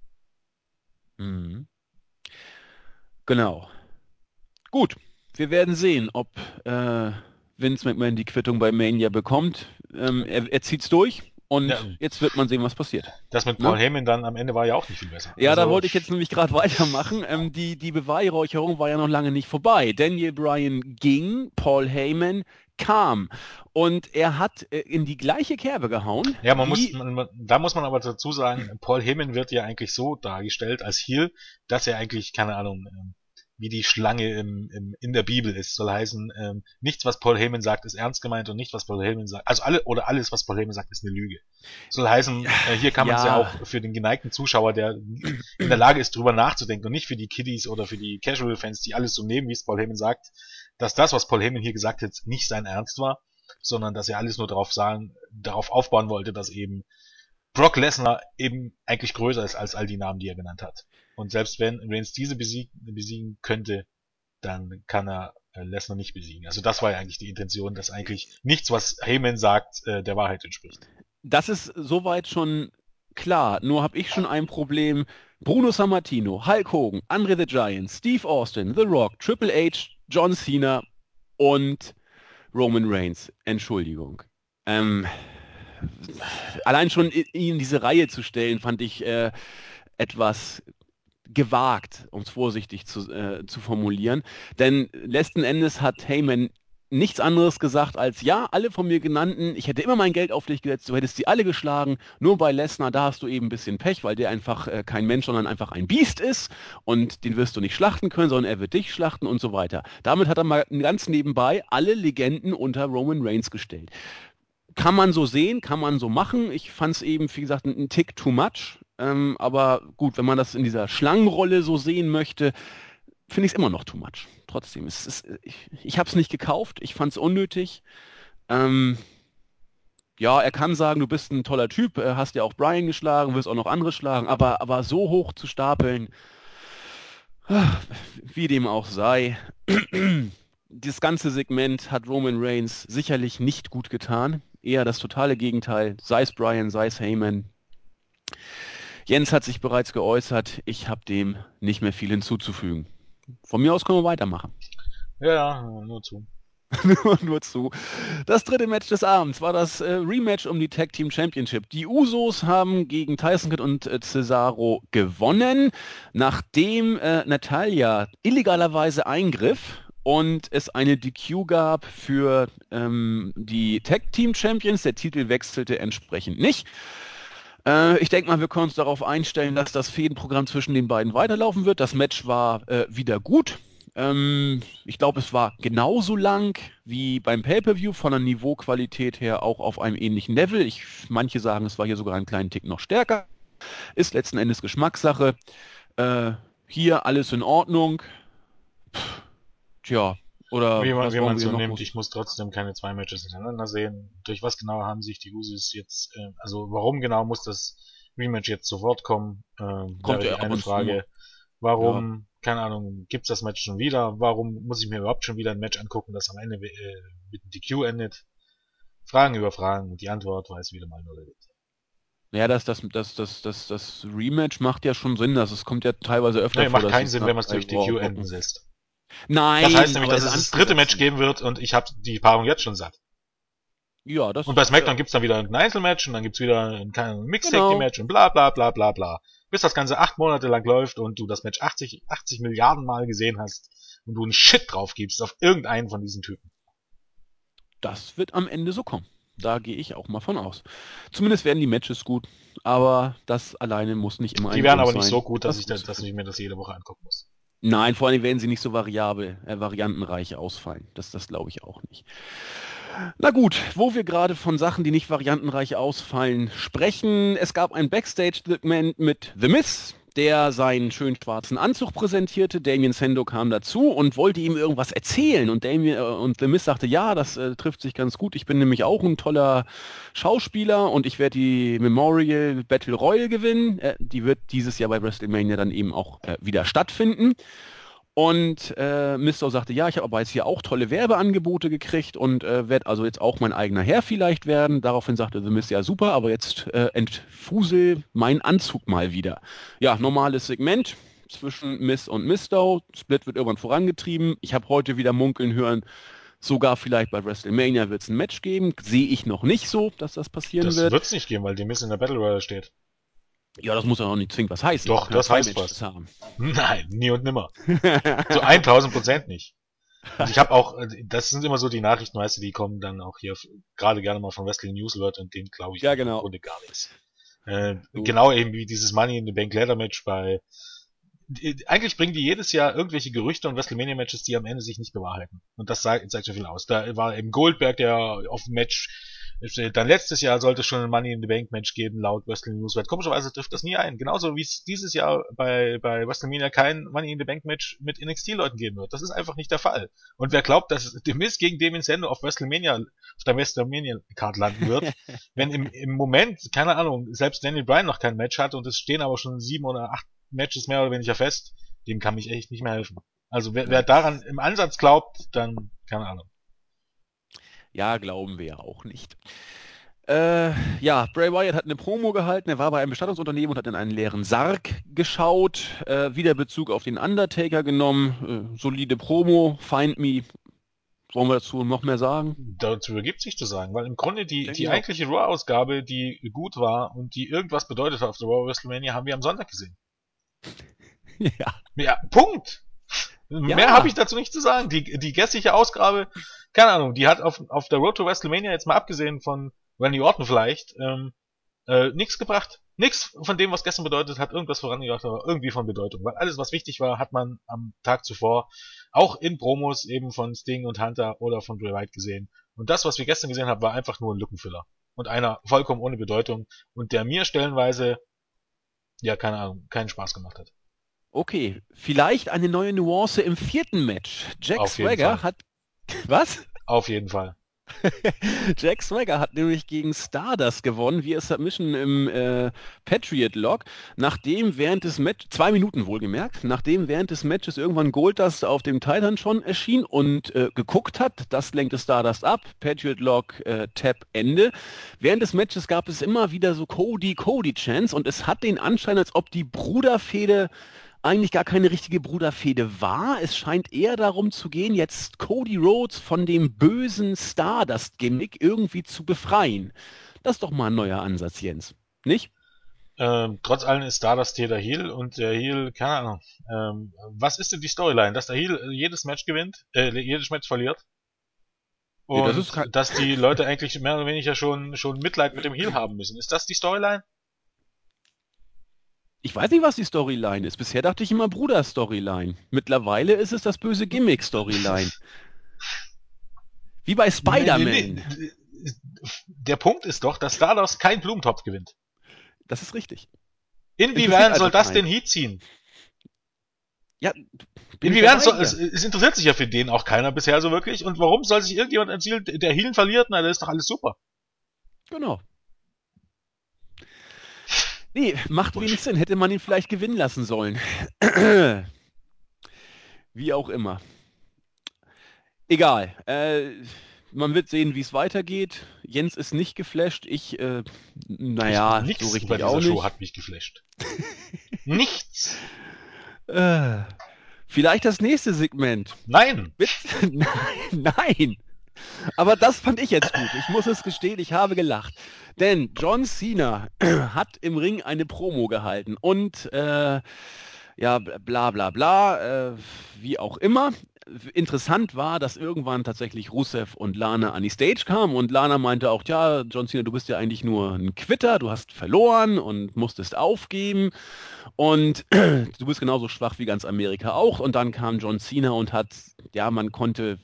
Mhm. Genau. Gut, wir werden sehen, ob äh, Vince McMahon die Quittung bei Mania bekommt. Ähm, er, er zieht's durch und ja. jetzt wird man sehen, was passiert. Das mit Paul ne? Heyman dann am Ende war ja auch nicht viel besser. Ja, also, da wollte ich jetzt nämlich gerade weitermachen. Ähm, die, die Beweihräucherung war ja noch lange nicht vorbei. Daniel Bryan ging, Paul Heyman kam. Und er hat äh, in die gleiche Kerbe gehauen. Ja, man muss, man, da muss man aber dazu sagen, Paul Heyman wird ja eigentlich so dargestellt als Heel, dass er eigentlich, keine Ahnung, ähm, wie die Schlange im, im, in der Bibel ist. Soll heißen, ähm, nichts, was Paul Heyman sagt, ist ernst gemeint und nichts, was Paul Heyman sagt, also alle oder alles, was Paul Heyman sagt, ist eine Lüge. Soll heißen, äh, hier kann man es ja. ja auch für den geneigten Zuschauer, der in der Lage ist, drüber nachzudenken und nicht für die Kiddies oder für die Casual-Fans, die alles so nehmen, wie es Paul Heyman sagt, dass das, was Paul Heyman hier gesagt hat, nicht sein Ernst war, sondern dass er alles nur darauf sagen, darauf aufbauen wollte, dass eben Brock Lesnar eben eigentlich größer ist als all die Namen, die er genannt hat. Und selbst wenn Reigns diese besiegen, besiegen könnte, dann kann er äh, Lesnar nicht besiegen. Also das war ja eigentlich die Intention, dass eigentlich nichts, was Heyman sagt, äh, der Wahrheit entspricht. Das ist soweit schon klar. Nur habe ich schon ein Problem. Bruno Sammartino, Hulk Hogan, Andre the Giant, Steve Austin, The Rock, Triple H, John Cena und Roman Reigns. Entschuldigung. Ähm, allein schon ihn in diese Reihe zu stellen, fand ich äh, etwas gewagt, um es vorsichtig zu, äh, zu formulieren. Denn letzten Endes hat Heyman nichts anderes gesagt als, ja, alle von mir genannten, ich hätte immer mein Geld auf dich gesetzt, du hättest sie alle geschlagen, nur bei Lesnar, da hast du eben ein bisschen Pech, weil der einfach äh, kein Mensch, sondern einfach ein Biest ist und den wirst du nicht schlachten können, sondern er wird dich schlachten und so weiter. Damit hat er mal ganz nebenbei alle Legenden unter Roman Reigns gestellt. Kann man so sehen, kann man so machen. Ich fand es eben, wie gesagt, ein Tick too much. Ähm, aber gut, wenn man das in dieser Schlangenrolle so sehen möchte, finde ich es immer noch too much. Trotzdem, es ist, ich, ich habe es nicht gekauft, ich fand es unnötig. Ähm, ja, er kann sagen, du bist ein toller Typ, äh, hast ja auch Brian geschlagen, wirst auch noch andere schlagen, aber, aber so hoch zu stapeln, wie dem auch sei, dieses ganze Segment hat Roman Reigns sicherlich nicht gut getan. Eher das totale Gegenteil, sei es Brian, sei es Heyman. Jens hat sich bereits geäußert, ich habe dem nicht mehr viel hinzuzufügen. Von mir aus können wir weitermachen. Ja, nur zu. nur, nur zu. Das dritte Match des Abends war das äh, Rematch um die Tag Team Championship. Die Usos haben gegen Tyson Kidd und äh, Cesaro gewonnen, nachdem äh, Natalia illegalerweise eingriff und es eine DQ gab für ähm, die Tag Team Champions. Der Titel wechselte entsprechend nicht. Äh, ich denke mal, wir können uns darauf einstellen, dass das Fädenprogramm zwischen den beiden weiterlaufen wird. Das Match war äh, wieder gut. Ähm, ich glaube, es war genauso lang wie beim Pay-Per-View, von der Niveauqualität her auch auf einem ähnlichen Level. Ich, manche sagen, es war hier sogar einen kleinen Tick noch stärker. Ist letzten Endes Geschmackssache. Äh, hier alles in Ordnung. Pff, Tja, oder wie man, wie man so nimmt, groß- ich muss trotzdem keine zwei Matches hintereinander sehen. Durch was genau haben sich die Usos jetzt, äh, also warum genau muss das Rematch jetzt sofort kommen? Ähm, Kommt ja eine Frage. Warum, keine Ahnung, gibt's das Match schon wieder? Warum muss ich mir überhaupt schon wieder ein Match angucken, das am Ende äh, mit einem DQ endet? Fragen über Fragen und die Antwort weiß wieder mal nur der. Ja, das, das, das, das, das, das Rematch macht ja schon Sinn, dass es kommt ja teilweise öfter Nee, vor. macht keinen Sinn, wenn man es durch DQ enden lässt. Nein, Das heißt nämlich, dass es das dritte Match geben wird und ich habe die Paarung jetzt schon satt. Ja, das Und bei SmackDown gibt's dann wieder ein Einzelmatch und dann gibt's wieder ein, Mixed Genau. Und bla bla bla bla bla. Bis das Ganze acht Monate lang läuft und du das Match 80, 80 Milliarden Mal gesehen hast und du einen Shit drauf gibst auf irgendeinen von diesen Typen. das wird am Ende so kommen. Da gehe ich auch mal von aus. Zumindest werden die Matches gut, aber das alleine muss nicht immer ein Die wären Grund aber nicht sein, so gut, dass das ich, da, gut zu dass ich mir das jede Woche angucken muss. Nein, vor allem werden sie nicht so variabel, äh, variantenreich ausfallen. Das, das glaube ich auch nicht. Na gut, wo wir gerade von Sachen, die nicht variantenreich ausfallen, sprechen. Es gab ein Backstage-Segment mit The Miz, der seinen schönen schwarzen Anzug präsentierte. Damien Sando kam dazu und wollte ihm irgendwas erzählen. Und, Damien, äh, und The Miz sagte, ja, das äh, trifft sich ganz gut. Ich bin nämlich auch ein toller Schauspieler und ich werde die Memorial Battle Royal gewinnen. Äh, die wird dieses Jahr bei WrestleMania dann eben auch äh, wieder stattfinden. Und äh, Misto sagte, ja, ich habe aber jetzt hier auch tolle Werbeangebote gekriegt und äh, werde also jetzt auch mein eigener Herr vielleicht werden. Daraufhin sagte The Mist, ja super, aber jetzt äh, entfusel meinen Anzug mal wieder. Ja, normales Segment zwischen Miss und Misto. Split wird irgendwann vorangetrieben. Ich habe heute wieder munkeln hören, sogar vielleicht bei WrestleMania wird es ein Match geben. Sehe ich noch nicht so, dass das passieren Das wird. wird's nicht geben, weil die Miss in der Battle Royale steht. Ja, das muss ja noch nicht zwingend was heißen. Doch, das heißt was. haben. Nein, nie und nimmer. Zu 1000 Prozent nicht. Und ich habe auch, äh, das sind immer so die Nachrichten, weißt du, die kommen dann auch hier gerade gerne mal von Wrestling News Alert und denen glaube ich Ja, im genau. Grunde gar nichts. Äh, genau eben wie dieses Money in the Bank Ladder Match bei eigentlich bringen die jedes Jahr irgendwelche Gerüchte und WrestleMania Matches, die am Ende sich nicht bewahrheiten. Und das sagt, zeigt schon viel aus. Da war eben Goldberg, der auf dem Match dann letztes Jahr sollte es schon ein Money in the Bank Match geben, laut Wrestling News. Komischerweise trifft das nie ein. Genauso wie es dieses Jahr bei, bei WrestleMania kein Money in the Bank Match mit NXT-Leuten geben wird. Das ist einfach nicht der Fall. Und wer glaubt, dass The Miz gegen Damien Sandow auf WrestleMania, auf der WrestleMania-Card landen wird, wenn im, im Moment, keine Ahnung, selbst Daniel Bryan noch kein Match hat und es stehen aber schon sieben oder acht Matches mehr oder weniger fest, dem kann mich echt nicht mehr helfen. Also wer, wer daran im Ansatz glaubt, dann, keine Ahnung. Ja, glauben wir ja auch nicht. Äh, ja, Bray Wyatt hat eine Promo gehalten. Er war bei einem Bestattungsunternehmen und hat in einen leeren Sarg geschaut. Äh, wieder Bezug auf den Undertaker genommen. Äh, solide Promo. Find Me. Wollen wir dazu noch mehr sagen? Dazu ergibt sich zu sagen, weil im Grunde die, die eigentliche Raw-Ausgabe, die gut war und die irgendwas bedeutet hat auf der Raw WrestleMania, haben wir am Sonntag gesehen. ja. Ja, Punkt. Mehr habe ich dazu nicht zu sagen. Die, die gestliche Ausgabe, keine Ahnung, die hat auf, auf der Road to WrestleMania jetzt mal abgesehen von Randy Orton vielleicht, ähm, äh, nichts gebracht. Nichts von dem, was gestern bedeutet hat, irgendwas vorangebracht, aber irgendwie von Bedeutung. Weil alles, was wichtig war, hat man am Tag zuvor auch in Promos eben von Sting und Hunter oder von Bray Wyatt gesehen. Und das, was wir gestern gesehen haben, war einfach nur ein Lückenfüller. Und einer vollkommen ohne Bedeutung und der mir stellenweise, ja, keine Ahnung, keinen Spaß gemacht hat. Okay, vielleicht eine neue Nuance im vierten Match. Jack Swagger hat. Was? Auf jeden Fall. Jack Swagger hat nämlich gegen Stardust gewonnen, via Submission im äh, Patriot Lock, nachdem während des Matches, zwei Minuten wohlgemerkt, nachdem während des Matches irgendwann Goldust auf dem Titan schon erschien und äh, geguckt hat, das lenkte Stardust ab, Patriot Lock, äh, Tap, Ende. Während des Matches gab es immer wieder so Cody-Cody-Chants und es hat den Anschein, als ob die Bruderfehde eigentlich gar keine richtige Bruderfehde war. Es scheint eher darum zu gehen, jetzt Cody Rhodes von dem bösen Stardust-Gimmick irgendwie zu befreien. Das ist doch mal ein neuer Ansatz, Jens. Nicht? Ähm, trotz allem ist Stardust hier der Heel und der Heel, keine Ahnung. Ähm, was ist denn die Storyline? Dass der Heel äh, jedes Match gewinnt, äh, jedes Match verliert? Nee, Und das ist kein- dass die Leute eigentlich mehr oder weniger schon, schon Mitleid mit dem Heel haben müssen. Ist das die Storyline? Ich weiß nicht, was die Storyline ist. Bisher dachte ich immer Bruder-Storyline. Mittlerweile ist es das böse Gimmick-Storyline. Wie bei Spider-Man. Nee, nee, nee. Der Punkt ist doch, dass Stardust keinen Blumentopf gewinnt. Das ist richtig. Inwiefern Interessiert soll also das keinen. den Heat ziehen? Ja, Inwiefern so, es, es, interessiert sich ja für den auch keiner bisher so wirklich. Und warum soll sich irgendjemand erzählen, der Healen verliert? Na, das ist doch alles super. Genau. Nee, macht wenig Sinn. Hätte man ihn vielleicht gewinnen lassen sollen. Wie auch immer. Egal. Äh, man wird sehen, wie es weitergeht. Jens ist nicht geflasht. Ich, äh, naja, Nichts so richtig bei dieser auch nicht. Show hat mich geflasht. Nichts. Äh, vielleicht das nächste Segment. Nein. nein, nein. Aber das fand ich jetzt gut. Ich muss es gestehen, ich habe gelacht. Denn John Cena hat im Ring eine Promo gehalten und äh, ja, bla bla bla, äh, wie auch immer. Interessant war, dass irgendwann tatsächlich Rusev und Lana an die Stage kamen und Lana meinte auch, ja, John Cena, du bist ja eigentlich nur ein Quitter, du hast verloren und musstest aufgeben und du bist genauso schwach wie ganz Amerika auch. Und dann kam John Cena und hat, ja, man konnte,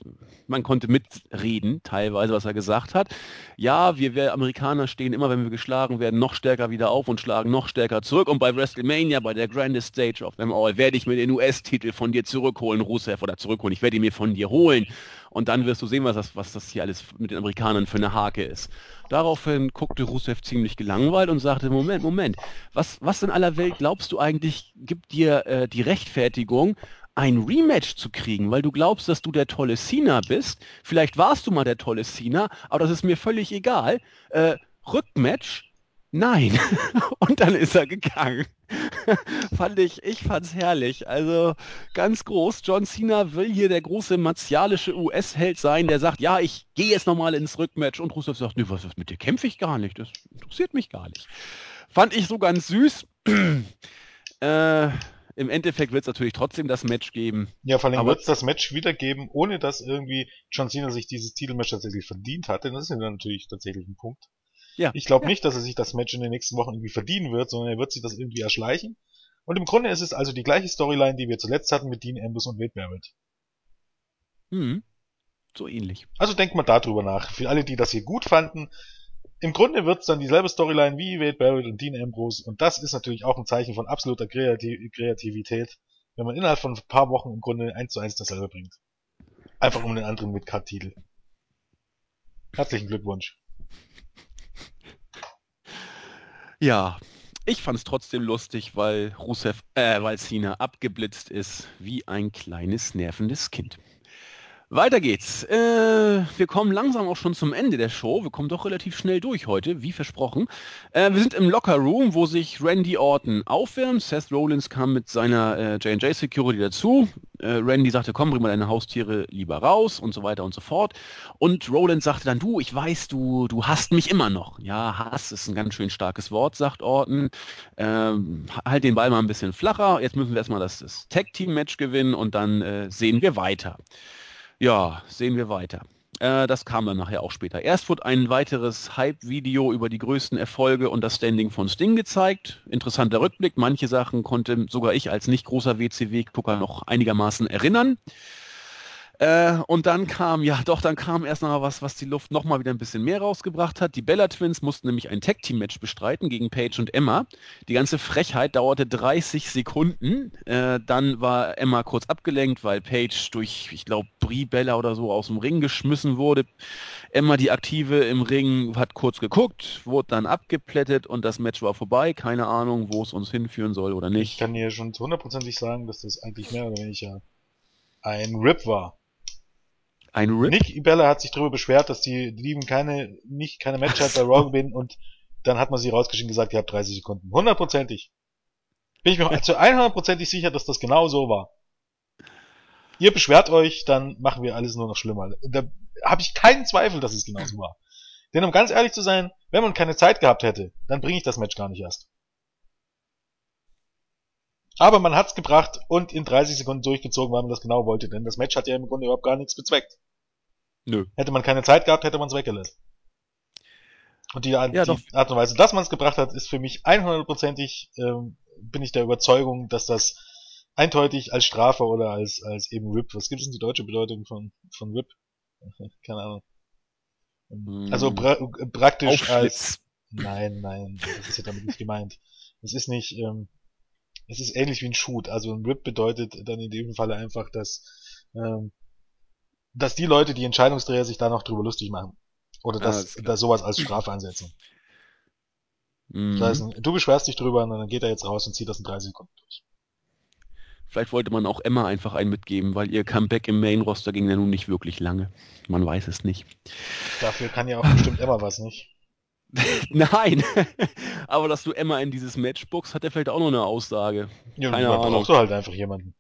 man konnte mitreden, teilweise, was er gesagt hat. Ja, wir, wir Amerikaner stehen immer, wenn wir geschlagen werden, noch stärker wieder auf und schlagen noch stärker zurück. Und bei WrestleMania, bei der Grandest Stage of them all, werde ich mir den US-Titel von dir zurückholen, Rusev, oder zurückholen. Ich werde ihn mir von dir holen. Und dann wirst du sehen, was das, was das hier alles mit den Amerikanern für eine Hake ist. Daraufhin guckte Rusev ziemlich gelangweilt und sagte, Moment, Moment, was, was in aller Welt glaubst du eigentlich, gibt dir äh, die Rechtfertigung, ein Rematch zu kriegen, weil du glaubst, dass du der tolle Cena bist. Vielleicht warst du mal der tolle Cena, aber das ist mir völlig egal. Äh, Rückmatch? Nein. Und dann ist er gegangen. Fand ich, ich fand's herrlich. Also ganz groß. John Cena will hier der große martialische US-Held sein, der sagt, ja, ich gehe jetzt nochmal ins Rückmatch. Und Rusev sagt, nee, was ist mit dir? Kämpfe ich gar nicht. Das interessiert mich gar nicht. Fand ich so ganz süß. äh, im Endeffekt wird es natürlich trotzdem das Match geben. Ja, vor allem wird es das Match wiedergeben, ohne dass irgendwie John Cena sich dieses Titelmatch tatsächlich verdient hatte. Das ist ja natürlich tatsächlich ein Punkt. Ja. Ich glaube nicht, dass er sich das Match in den nächsten Wochen irgendwie verdienen wird, sondern er wird sich das irgendwie erschleichen. Und im Grunde ist es also die gleiche Storyline, die wir zuletzt hatten mit Dean Ambrose und Wade Barrett. Hm. So ähnlich. Also denkt mal darüber nach. Für alle, die das hier gut fanden, im Grunde wird's dann dieselbe Storyline wie Wade Barrett und Dean Ambrose. Und das ist natürlich auch ein Zeichen von absoluter Kreativität, wenn man innerhalb von ein paar Wochen im Grunde eins zu eins dasselbe bringt. Einfach um den anderen mit Cut-Titel. Herzlichen Glückwunsch. Ja, ich fand es trotzdem lustig, weil Rusev, äh, weil Cena abgeblitzt ist wie ein kleines nervendes Kind. Weiter geht's. Äh, wir kommen langsam auch schon zum Ende der Show. Wir kommen doch relativ schnell durch heute, wie versprochen. Äh, wir sind im Locker Room, wo sich Randy Orton aufwärmt. Seth Rollins kam mit seiner äh, J&J Security dazu. Äh, Randy sagte, komm, bring mal deine Haustiere lieber raus und so weiter und so fort. Und Rollins sagte dann, du, ich weiß, du, du hasst mich immer noch. Ja, Hass ist ein ganz schön starkes Wort, sagt Orton. Ähm, halt den Ball mal ein bisschen flacher. Jetzt müssen wir erstmal das, das Tag-Team-Match gewinnen und dann äh, sehen wir weiter. Ja, sehen wir weiter. Äh, das kam dann nachher auch später. Erst wurde ein weiteres Hype-Video über die größten Erfolge und das Standing von Sting gezeigt. Interessanter Rückblick. Manche Sachen konnte sogar ich als nicht großer WCW-Gucker noch einigermaßen erinnern. Äh, und dann kam, ja doch, dann kam erst noch was, was die Luft noch mal wieder ein bisschen mehr rausgebracht hat. Die Bella Twins mussten nämlich ein Tag-Team-Match bestreiten gegen Paige und Emma. Die ganze Frechheit dauerte 30 Sekunden. Äh, dann war Emma kurz abgelenkt, weil Paige durch, ich glaube, Brie Bella oder so aus dem Ring geschmissen wurde. Emma, die Aktive im Ring, hat kurz geguckt, wurde dann abgeplättet und das Match war vorbei. Keine Ahnung, wo es uns hinführen soll oder nicht. Ich kann dir schon hundertprozentig sagen, dass das eigentlich mehr oder weniger ein Rip war. Ein Rip? Nick Bella hat sich darüber beschwert, dass die Lieben keine, nicht keine Match hat bei Raw gewinnen und dann hat man sie rausgeschickt und gesagt, ihr habt 30 Sekunden. Hundertprozentig. Bin ich mir zu 100%ig sicher, dass das genau so war. Ihr beschwert euch, dann machen wir alles nur noch schlimmer. Da habe ich keinen Zweifel, dass es genau so war. Denn um ganz ehrlich zu sein, wenn man keine Zeit gehabt hätte, dann bringe ich das Match gar nicht erst. Aber man hat's gebracht und in 30 Sekunden durchgezogen, weil man das genau wollte, denn das Match hat ja im Grunde überhaupt gar nichts bezweckt. Nö. Hätte man keine Zeit gehabt, hätte man es weggelassen. Und die, ja, die Art und Weise, dass man es gebracht hat, ist für mich 100%ig, ähm, bin ich der Überzeugung, dass das eindeutig als Strafe oder als, als eben RIP, was gibt es denn die deutsche Bedeutung von, von RIP? Keine Ahnung. Hm. Also pra praktisch als, nein, nein, das ist ja damit nicht gemeint. Es ist nicht, ähm, es ist ähnlich wie ein Shoot. Also ein Rip bedeutet dann in dem Falle einfach, dass, ähm, dass die Leute, die Entscheidungsträger sich da noch drüber lustig machen. Oder dass, ah, dass sowas als Strafe ansetzen. Mhm. Das heißt, du beschwerst dich drüber und dann geht er jetzt raus und zieht das in 30 Sekunden durch. Vielleicht wollte man auch Emma einfach einen mitgeben, weil ihr Comeback im Main-Roster ging ja nun nicht wirklich lange. Man weiß es nicht. Dafür kann ja auch bestimmt Emma was nicht. Nein, aber dass du Emma in dieses Match bookst, hat er vielleicht auch noch eine Aussage. Ja, Keine Ahnung. brauchst du halt einfach jemanden.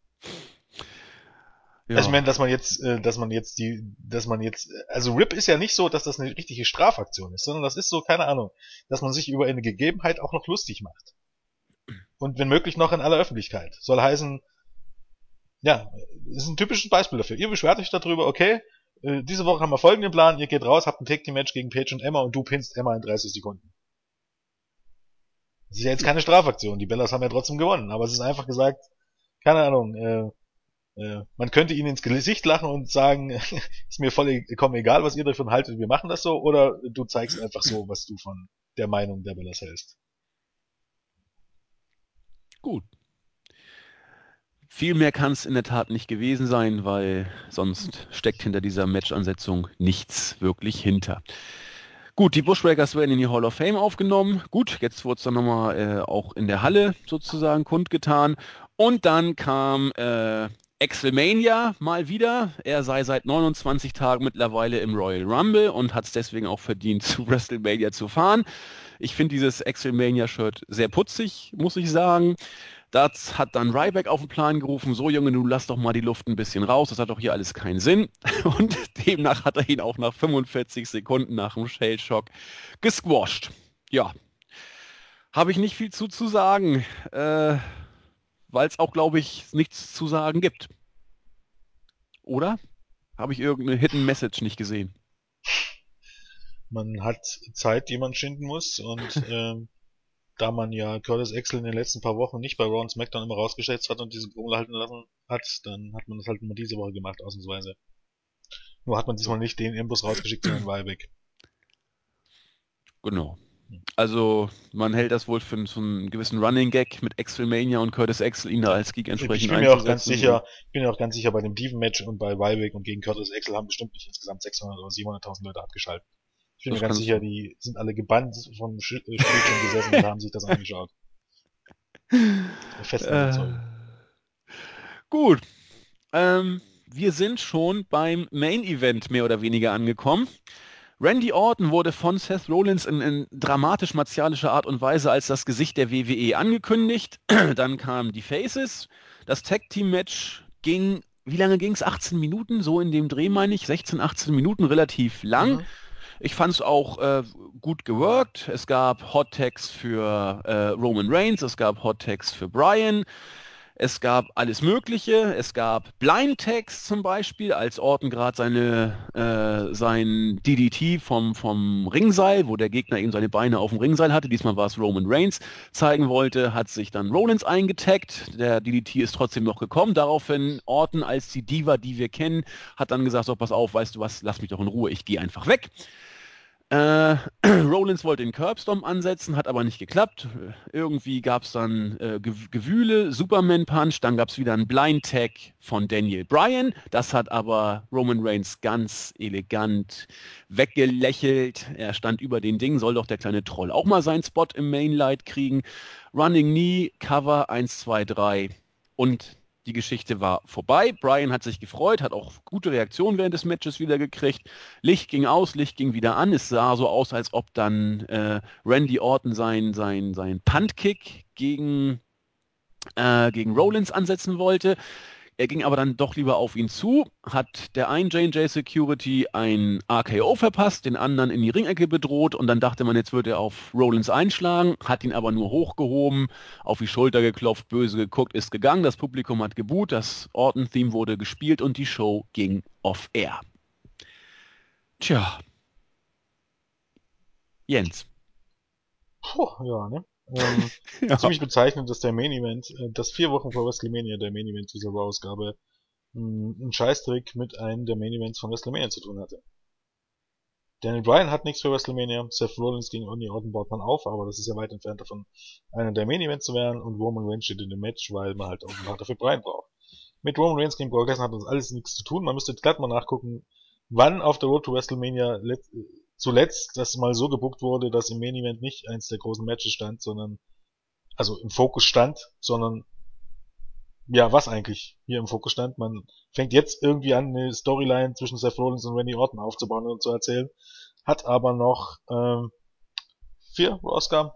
Ja. Also ich meine, dass man jetzt, äh, dass man jetzt die, dass man jetzt, also RIP ist ja nicht so, dass das eine richtige Strafaktion ist, sondern das ist so, keine Ahnung, dass man sich über eine Gegebenheit auch noch lustig macht. Und wenn möglich noch in aller Öffentlichkeit. Soll heißen, ja, das ist ein typisches Beispiel dafür. Ihr beschwert euch darüber, okay, äh, diese Woche haben wir folgenden Plan, ihr geht raus, habt ein Tag Team Match gegen Paige und Emma und du pinst Emma in 30 Sekunden. Das ist ja jetzt keine Strafaktion, die Bellas haben ja trotzdem gewonnen, aber es ist einfach gesagt, keine Ahnung, äh, äh, man könnte ihnen ins Gesicht lachen und sagen, ist mir vollkommen egal, was ihr davon haltet, wir machen das so, oder du zeigst einfach so, was du von der Meinung der Bellas hältst. Gut, viel mehr kann es in der Tat nicht gewesen sein, weil sonst steckt hinter dieser Match-Ansetzung nichts wirklich hinter. Gut, die Bushbreakers werden in die Hall of Fame aufgenommen. Gut, jetzt wurde es dann nochmal äh, auch in der Halle sozusagen kundgetan. Und dann kam äh, Excelmania mal wieder. Er sei seit 29 Tagen mittlerweile im Royal Rumble und hat es deswegen auch verdient, zu WrestleMania zu fahren. Ich finde dieses Excelmania-Shirt sehr putzig, muss ich sagen. Das hat dann Ryback auf den Plan gerufen, so Junge, du lass doch mal die Luft ein bisschen raus, das hat doch hier alles keinen Sinn. Und demnach hat er ihn auch nach 45 Sekunden nach dem Shell-Shock gesquasht. Ja, habe ich nicht viel zu, zu sagen, äh, weil es auch, glaube ich, nichts zu sagen gibt. Oder? Habe ich irgendeine Hidden Message nicht gesehen? Man hat Zeit, die man schinden muss und ähm, da man ja Curtis Axel in den letzten paar Wochen nicht bei Raw und SmackDown immer rausgestellt hat und diese Grummel halten lassen hat, dann hat man das halt immer diese Woche gemacht, ausnahmsweise. Nur hat man diesmal nicht den Imbus rausgeschickt, sondern Weilbeck. Genau. Also man hält das wohl für so einen gewissen Running Gag mit Axelmania und Curtis Axel ihn da als Geek entsprechend Ich bin mir auch ganz sicher, ich bin mir auch ganz sicher bei dem Diven Match und bei Weilbeck und gegen Curtis Axel haben bestimmt nicht insgesamt 600 oder 700.000 Leute abgeschaltet. Ich bin mir ganz sicher, die sind alle gebannt vom Spielchen gesessen und haben sich das angeschaut. Fest äh, Gut. Ähm, wir sind schon beim Main Event mehr oder weniger angekommen. Randy Orton wurde von Seth Rollins in, in dramatisch-martialischer Art und Weise als das Gesicht der WWE angekündigt. Dann kamen die Faces. Das Tag Team Match ging, wie lange ging es? 18 Minuten, so in dem Dreh meine ich. 16, 18 Minuten, relativ lang. Mhm. Ich fand es auch äh, gut geworkt. Es gab Hot Tags für äh, Roman Reigns, es gab Hot Tags für Brian. Es gab alles Mögliche. Es gab Blind Tags zum Beispiel, als Orton gerade seine äh, sein DDT vom, vom Ringseil, wo der Gegner eben seine Beine auf dem Ringseil hatte. Diesmal war es Roman Reigns zeigen wollte, hat sich dann Rollins eingetaggt. Der DDT ist trotzdem noch gekommen. Daraufhin Orton als die Diva, die wir kennen, hat dann gesagt: So, pass auf, weißt du was, lass mich doch in Ruhe, ich gehe einfach weg. Äh, Rollins wollte den Curbstorm ansetzen, hat aber nicht geklappt. Irgendwie gab es dann äh, Gewühle, Superman Punch, dann gab es wieder einen Blind Tag von Daniel Bryan. Das hat aber Roman Reigns ganz elegant weggelächelt. Er stand über den Ding, soll doch der kleine Troll auch mal seinen Spot im Mainlight kriegen. Running Knee, Cover 1, 2, 3 und die Geschichte war vorbei. Brian hat sich gefreut, hat auch gute Reaktionen während des Matches wieder gekriegt. Licht ging aus, Licht ging wieder an. Es sah so aus, als ob dann äh, Randy Orton sein, sein, sein Puntkick gegen, äh, gegen Rollins ansetzen wollte. Er ging aber dann doch lieber auf ihn zu, hat der einen J&J Security ein RKO verpasst, den anderen in die Ringecke bedroht und dann dachte man, jetzt wird er auf Rollins einschlagen, hat ihn aber nur hochgehoben, auf die Schulter geklopft, böse geguckt, ist gegangen, das Publikum hat geboot, das Orton-Theme wurde gespielt und die Show ging off-air. Tja. Jens. Puh, ja, ne? Ähm, ja. Ziemlich bezeichnend, dass der Main Event, äh, dass vier Wochen vor WrestleMania der Main Event dieser Raw-Ausgabe äh, einen Scheißtrick mit einem der Main Events von WrestleMania zu tun hatte. Daniel Bryan hat nichts für WrestleMania. Seth Rollins gegen Only Orton baut man auf, aber das ist ja weit entfernt davon, einer der Main Events zu werden. Und Roman Reigns steht in dem Match, weil man halt auch einen Partner für Bryan braucht. Mit Roman Reigns gegen Brock Lesnar hat das alles nichts zu tun. Man müsste jetzt glatt mal nachgucken, wann auf der Road to WrestleMania zuletzt das mal so gebuckt wurde, dass im Main Event nicht eins der großen Matches stand, sondern also im Fokus stand, sondern ja, was eigentlich hier im Fokus stand. Man fängt jetzt irgendwie an, eine Storyline zwischen Seth Rollins und Randy Orton aufzubauen und zu erzählen, hat aber noch ähm, vier Ausgaben.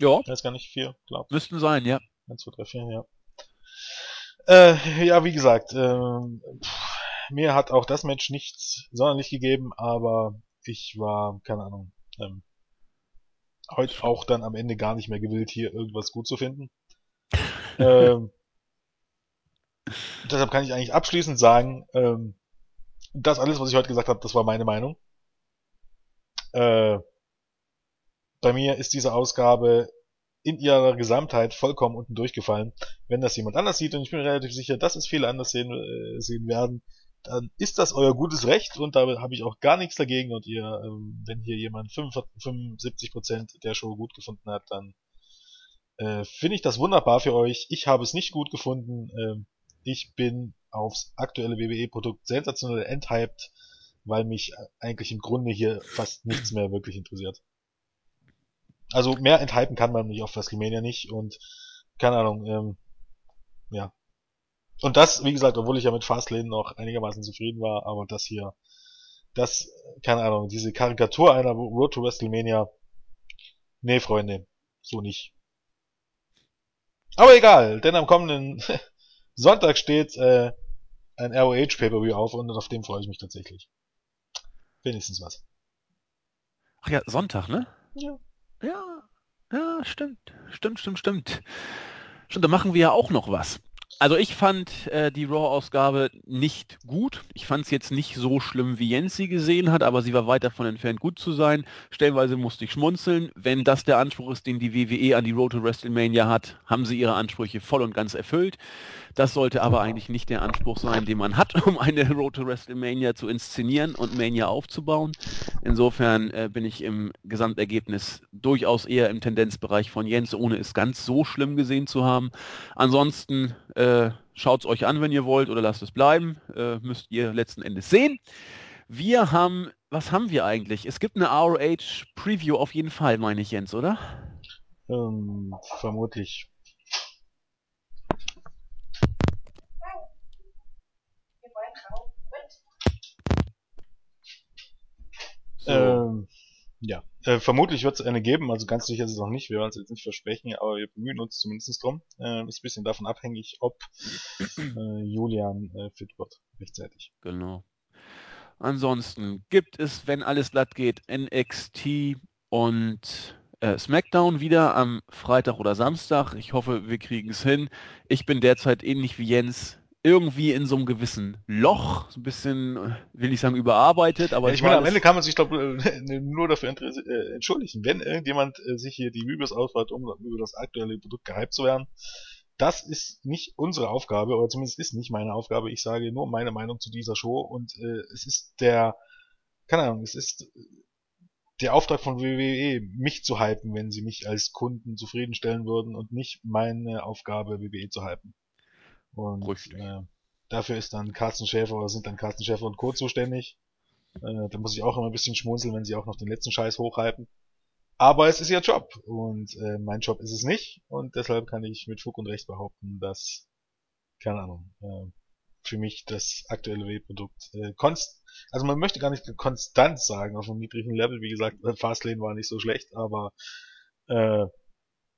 Ja. Ich weiß gar nicht, vier, glaub. Müssten sein, ja. Eins, zwei, drei, vier, ja. Äh, ja, wie gesagt, äh, mir hat auch das Match nichts sonderlich gegeben, aber ich war, keine Ahnung, ähm, heute auch dann am Ende gar nicht mehr gewillt, hier irgendwas gut zu finden. ähm, deshalb kann ich eigentlich abschließend sagen, ähm, das alles, was ich heute gesagt habe, das war meine Meinung. Äh, bei mir ist diese Ausgabe in ihrer Gesamtheit vollkommen unten durchgefallen. Wenn das jemand anders sieht, und ich bin relativ sicher, dass es viele anders sehen, äh, sehen werden, dann ist das euer gutes Recht und da habe ich auch gar nichts dagegen. Und ihr, ähm, wenn hier jemand 75% der Show gut gefunden hat, dann äh, finde ich das wunderbar für euch. Ich habe es nicht gut gefunden. Äh, ich bin aufs aktuelle WWE-Produkt sensationell enthyped, weil mich eigentlich im Grunde hier fast nichts mehr wirklich interessiert. Also mehr enthypen kann man mich auf WrestleMania nicht und keine Ahnung, ähm, ja. Und das, wie gesagt, obwohl ich ja mit Fastlane noch einigermaßen zufrieden war, aber das hier, das, keine Ahnung, diese Karikatur einer Road to WrestleMania, nee, Freunde, so nicht. Aber egal, denn am kommenden Sonntag steht äh, ein ROH Pay-Per-View auf und auf dem freue ich mich tatsächlich. Wenigstens was. Ach ja, Sonntag, ne? Ja. Ja, ja, stimmt. Stimmt, stimmt, stimmt. Stimmt, da machen wir ja auch noch was. Also ich fand äh, die Raw-Ausgabe nicht gut. Ich fand es jetzt nicht so schlimm, wie Jens sie gesehen hat, aber sie war weit davon entfernt, gut zu sein. Stellenweise musste ich schmunzeln. Wenn das der Anspruch ist, den die WWE an die Road to WrestleMania hat, haben sie ihre Ansprüche voll und ganz erfüllt. Das sollte aber eigentlich nicht der Anspruch sein, den man hat, um eine Road to WrestleMania zu inszenieren und Mania aufzubauen. Insofern äh, bin ich im Gesamtergebnis durchaus eher im Tendenzbereich von Jens, ohne es ganz so schlimm gesehen zu haben. Ansonsten äh, schaut es euch an, wenn ihr wollt, oder lasst es bleiben. Äh, müsst ihr letzten Endes sehen. Wir haben, was haben wir eigentlich? Es gibt eine ROH Preview auf jeden Fall, meine ich, Jens, oder? Ähm, vermutlich. So. Ähm, ja, äh, vermutlich wird es eine geben, also ganz sicher ist es noch nicht, wir werden es jetzt nicht versprechen, aber wir bemühen uns zumindest drum. Äh, ist ein bisschen davon abhängig, ob äh, Julian äh, fit wird, rechtzeitig. Genau. Ansonsten gibt es, wenn alles glatt geht, NXT und äh, SmackDown wieder am Freitag oder Samstag. Ich hoffe, wir kriegen es hin. Ich bin derzeit ähnlich wie Jens irgendwie in so einem gewissen Loch, so ein bisschen, will ich sagen, überarbeitet, aber. Ja, ich meine, am Ende kann man sich, glaube äh, nur dafür äh, entschuldigen, wenn irgendjemand äh, sich hier die Reviews auswählt, um über das aktuelle Produkt gehypt zu werden. Das ist nicht unsere Aufgabe, oder zumindest ist nicht meine Aufgabe. Ich sage nur meine Meinung zu dieser Show und äh, es ist der, keine Ahnung, es ist der Auftrag von WWE, mich zu hypen, wenn sie mich als Kunden zufriedenstellen würden und nicht meine Aufgabe, WWE zu hypen. Und äh, dafür ist dann Carsten Schäfer oder sind dann Carsten Schäfer und Co. zuständig. Äh, da muss ich auch immer ein bisschen schmunzeln, wenn sie auch noch den letzten Scheiß hochhalten. Aber es ist ihr Job und äh, mein Job ist es nicht und deshalb kann ich mit Fug und Recht behaupten, dass, keine Ahnung, äh, für mich das aktuelle W-Produkt äh, konst also man möchte gar nicht konstant sagen auf einem niedrigen Level, wie gesagt, Fastlane war nicht so schlecht, aber äh,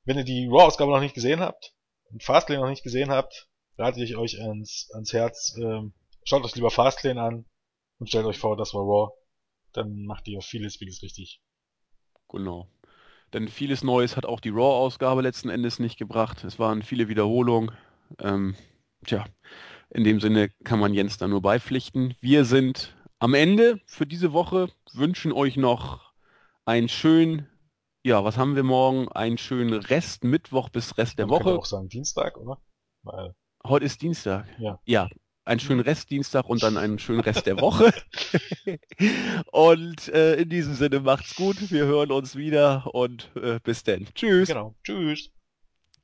wenn ihr die Raw-Ausgabe noch nicht gesehen habt und Fastlane noch nicht gesehen habt, rate ich euch ans, ans Herz, ähm, schaut euch lieber Fastlane an und stellt euch vor, das war Raw. Dann macht ihr vieles, vieles richtig. Genau. Denn vieles Neues hat auch die Raw-Ausgabe letzten Endes nicht gebracht. Es waren viele Wiederholungen. Ähm, tja, in dem Sinne kann man Jens da nur beipflichten. Wir sind am Ende für diese Woche, wünschen euch noch einen schönen, ja, was haben wir morgen? Einen schönen Rest Mittwoch bis Rest der man Woche. auch sagen Dienstag, oder? Weil Heute ist Dienstag. Ja. Ja. einen schönen Restdienstag und dann einen schönen Rest der Woche. und äh, in diesem Sinne macht's gut. Wir hören uns wieder und äh, bis dann. Tschüss. Genau. Tschüss.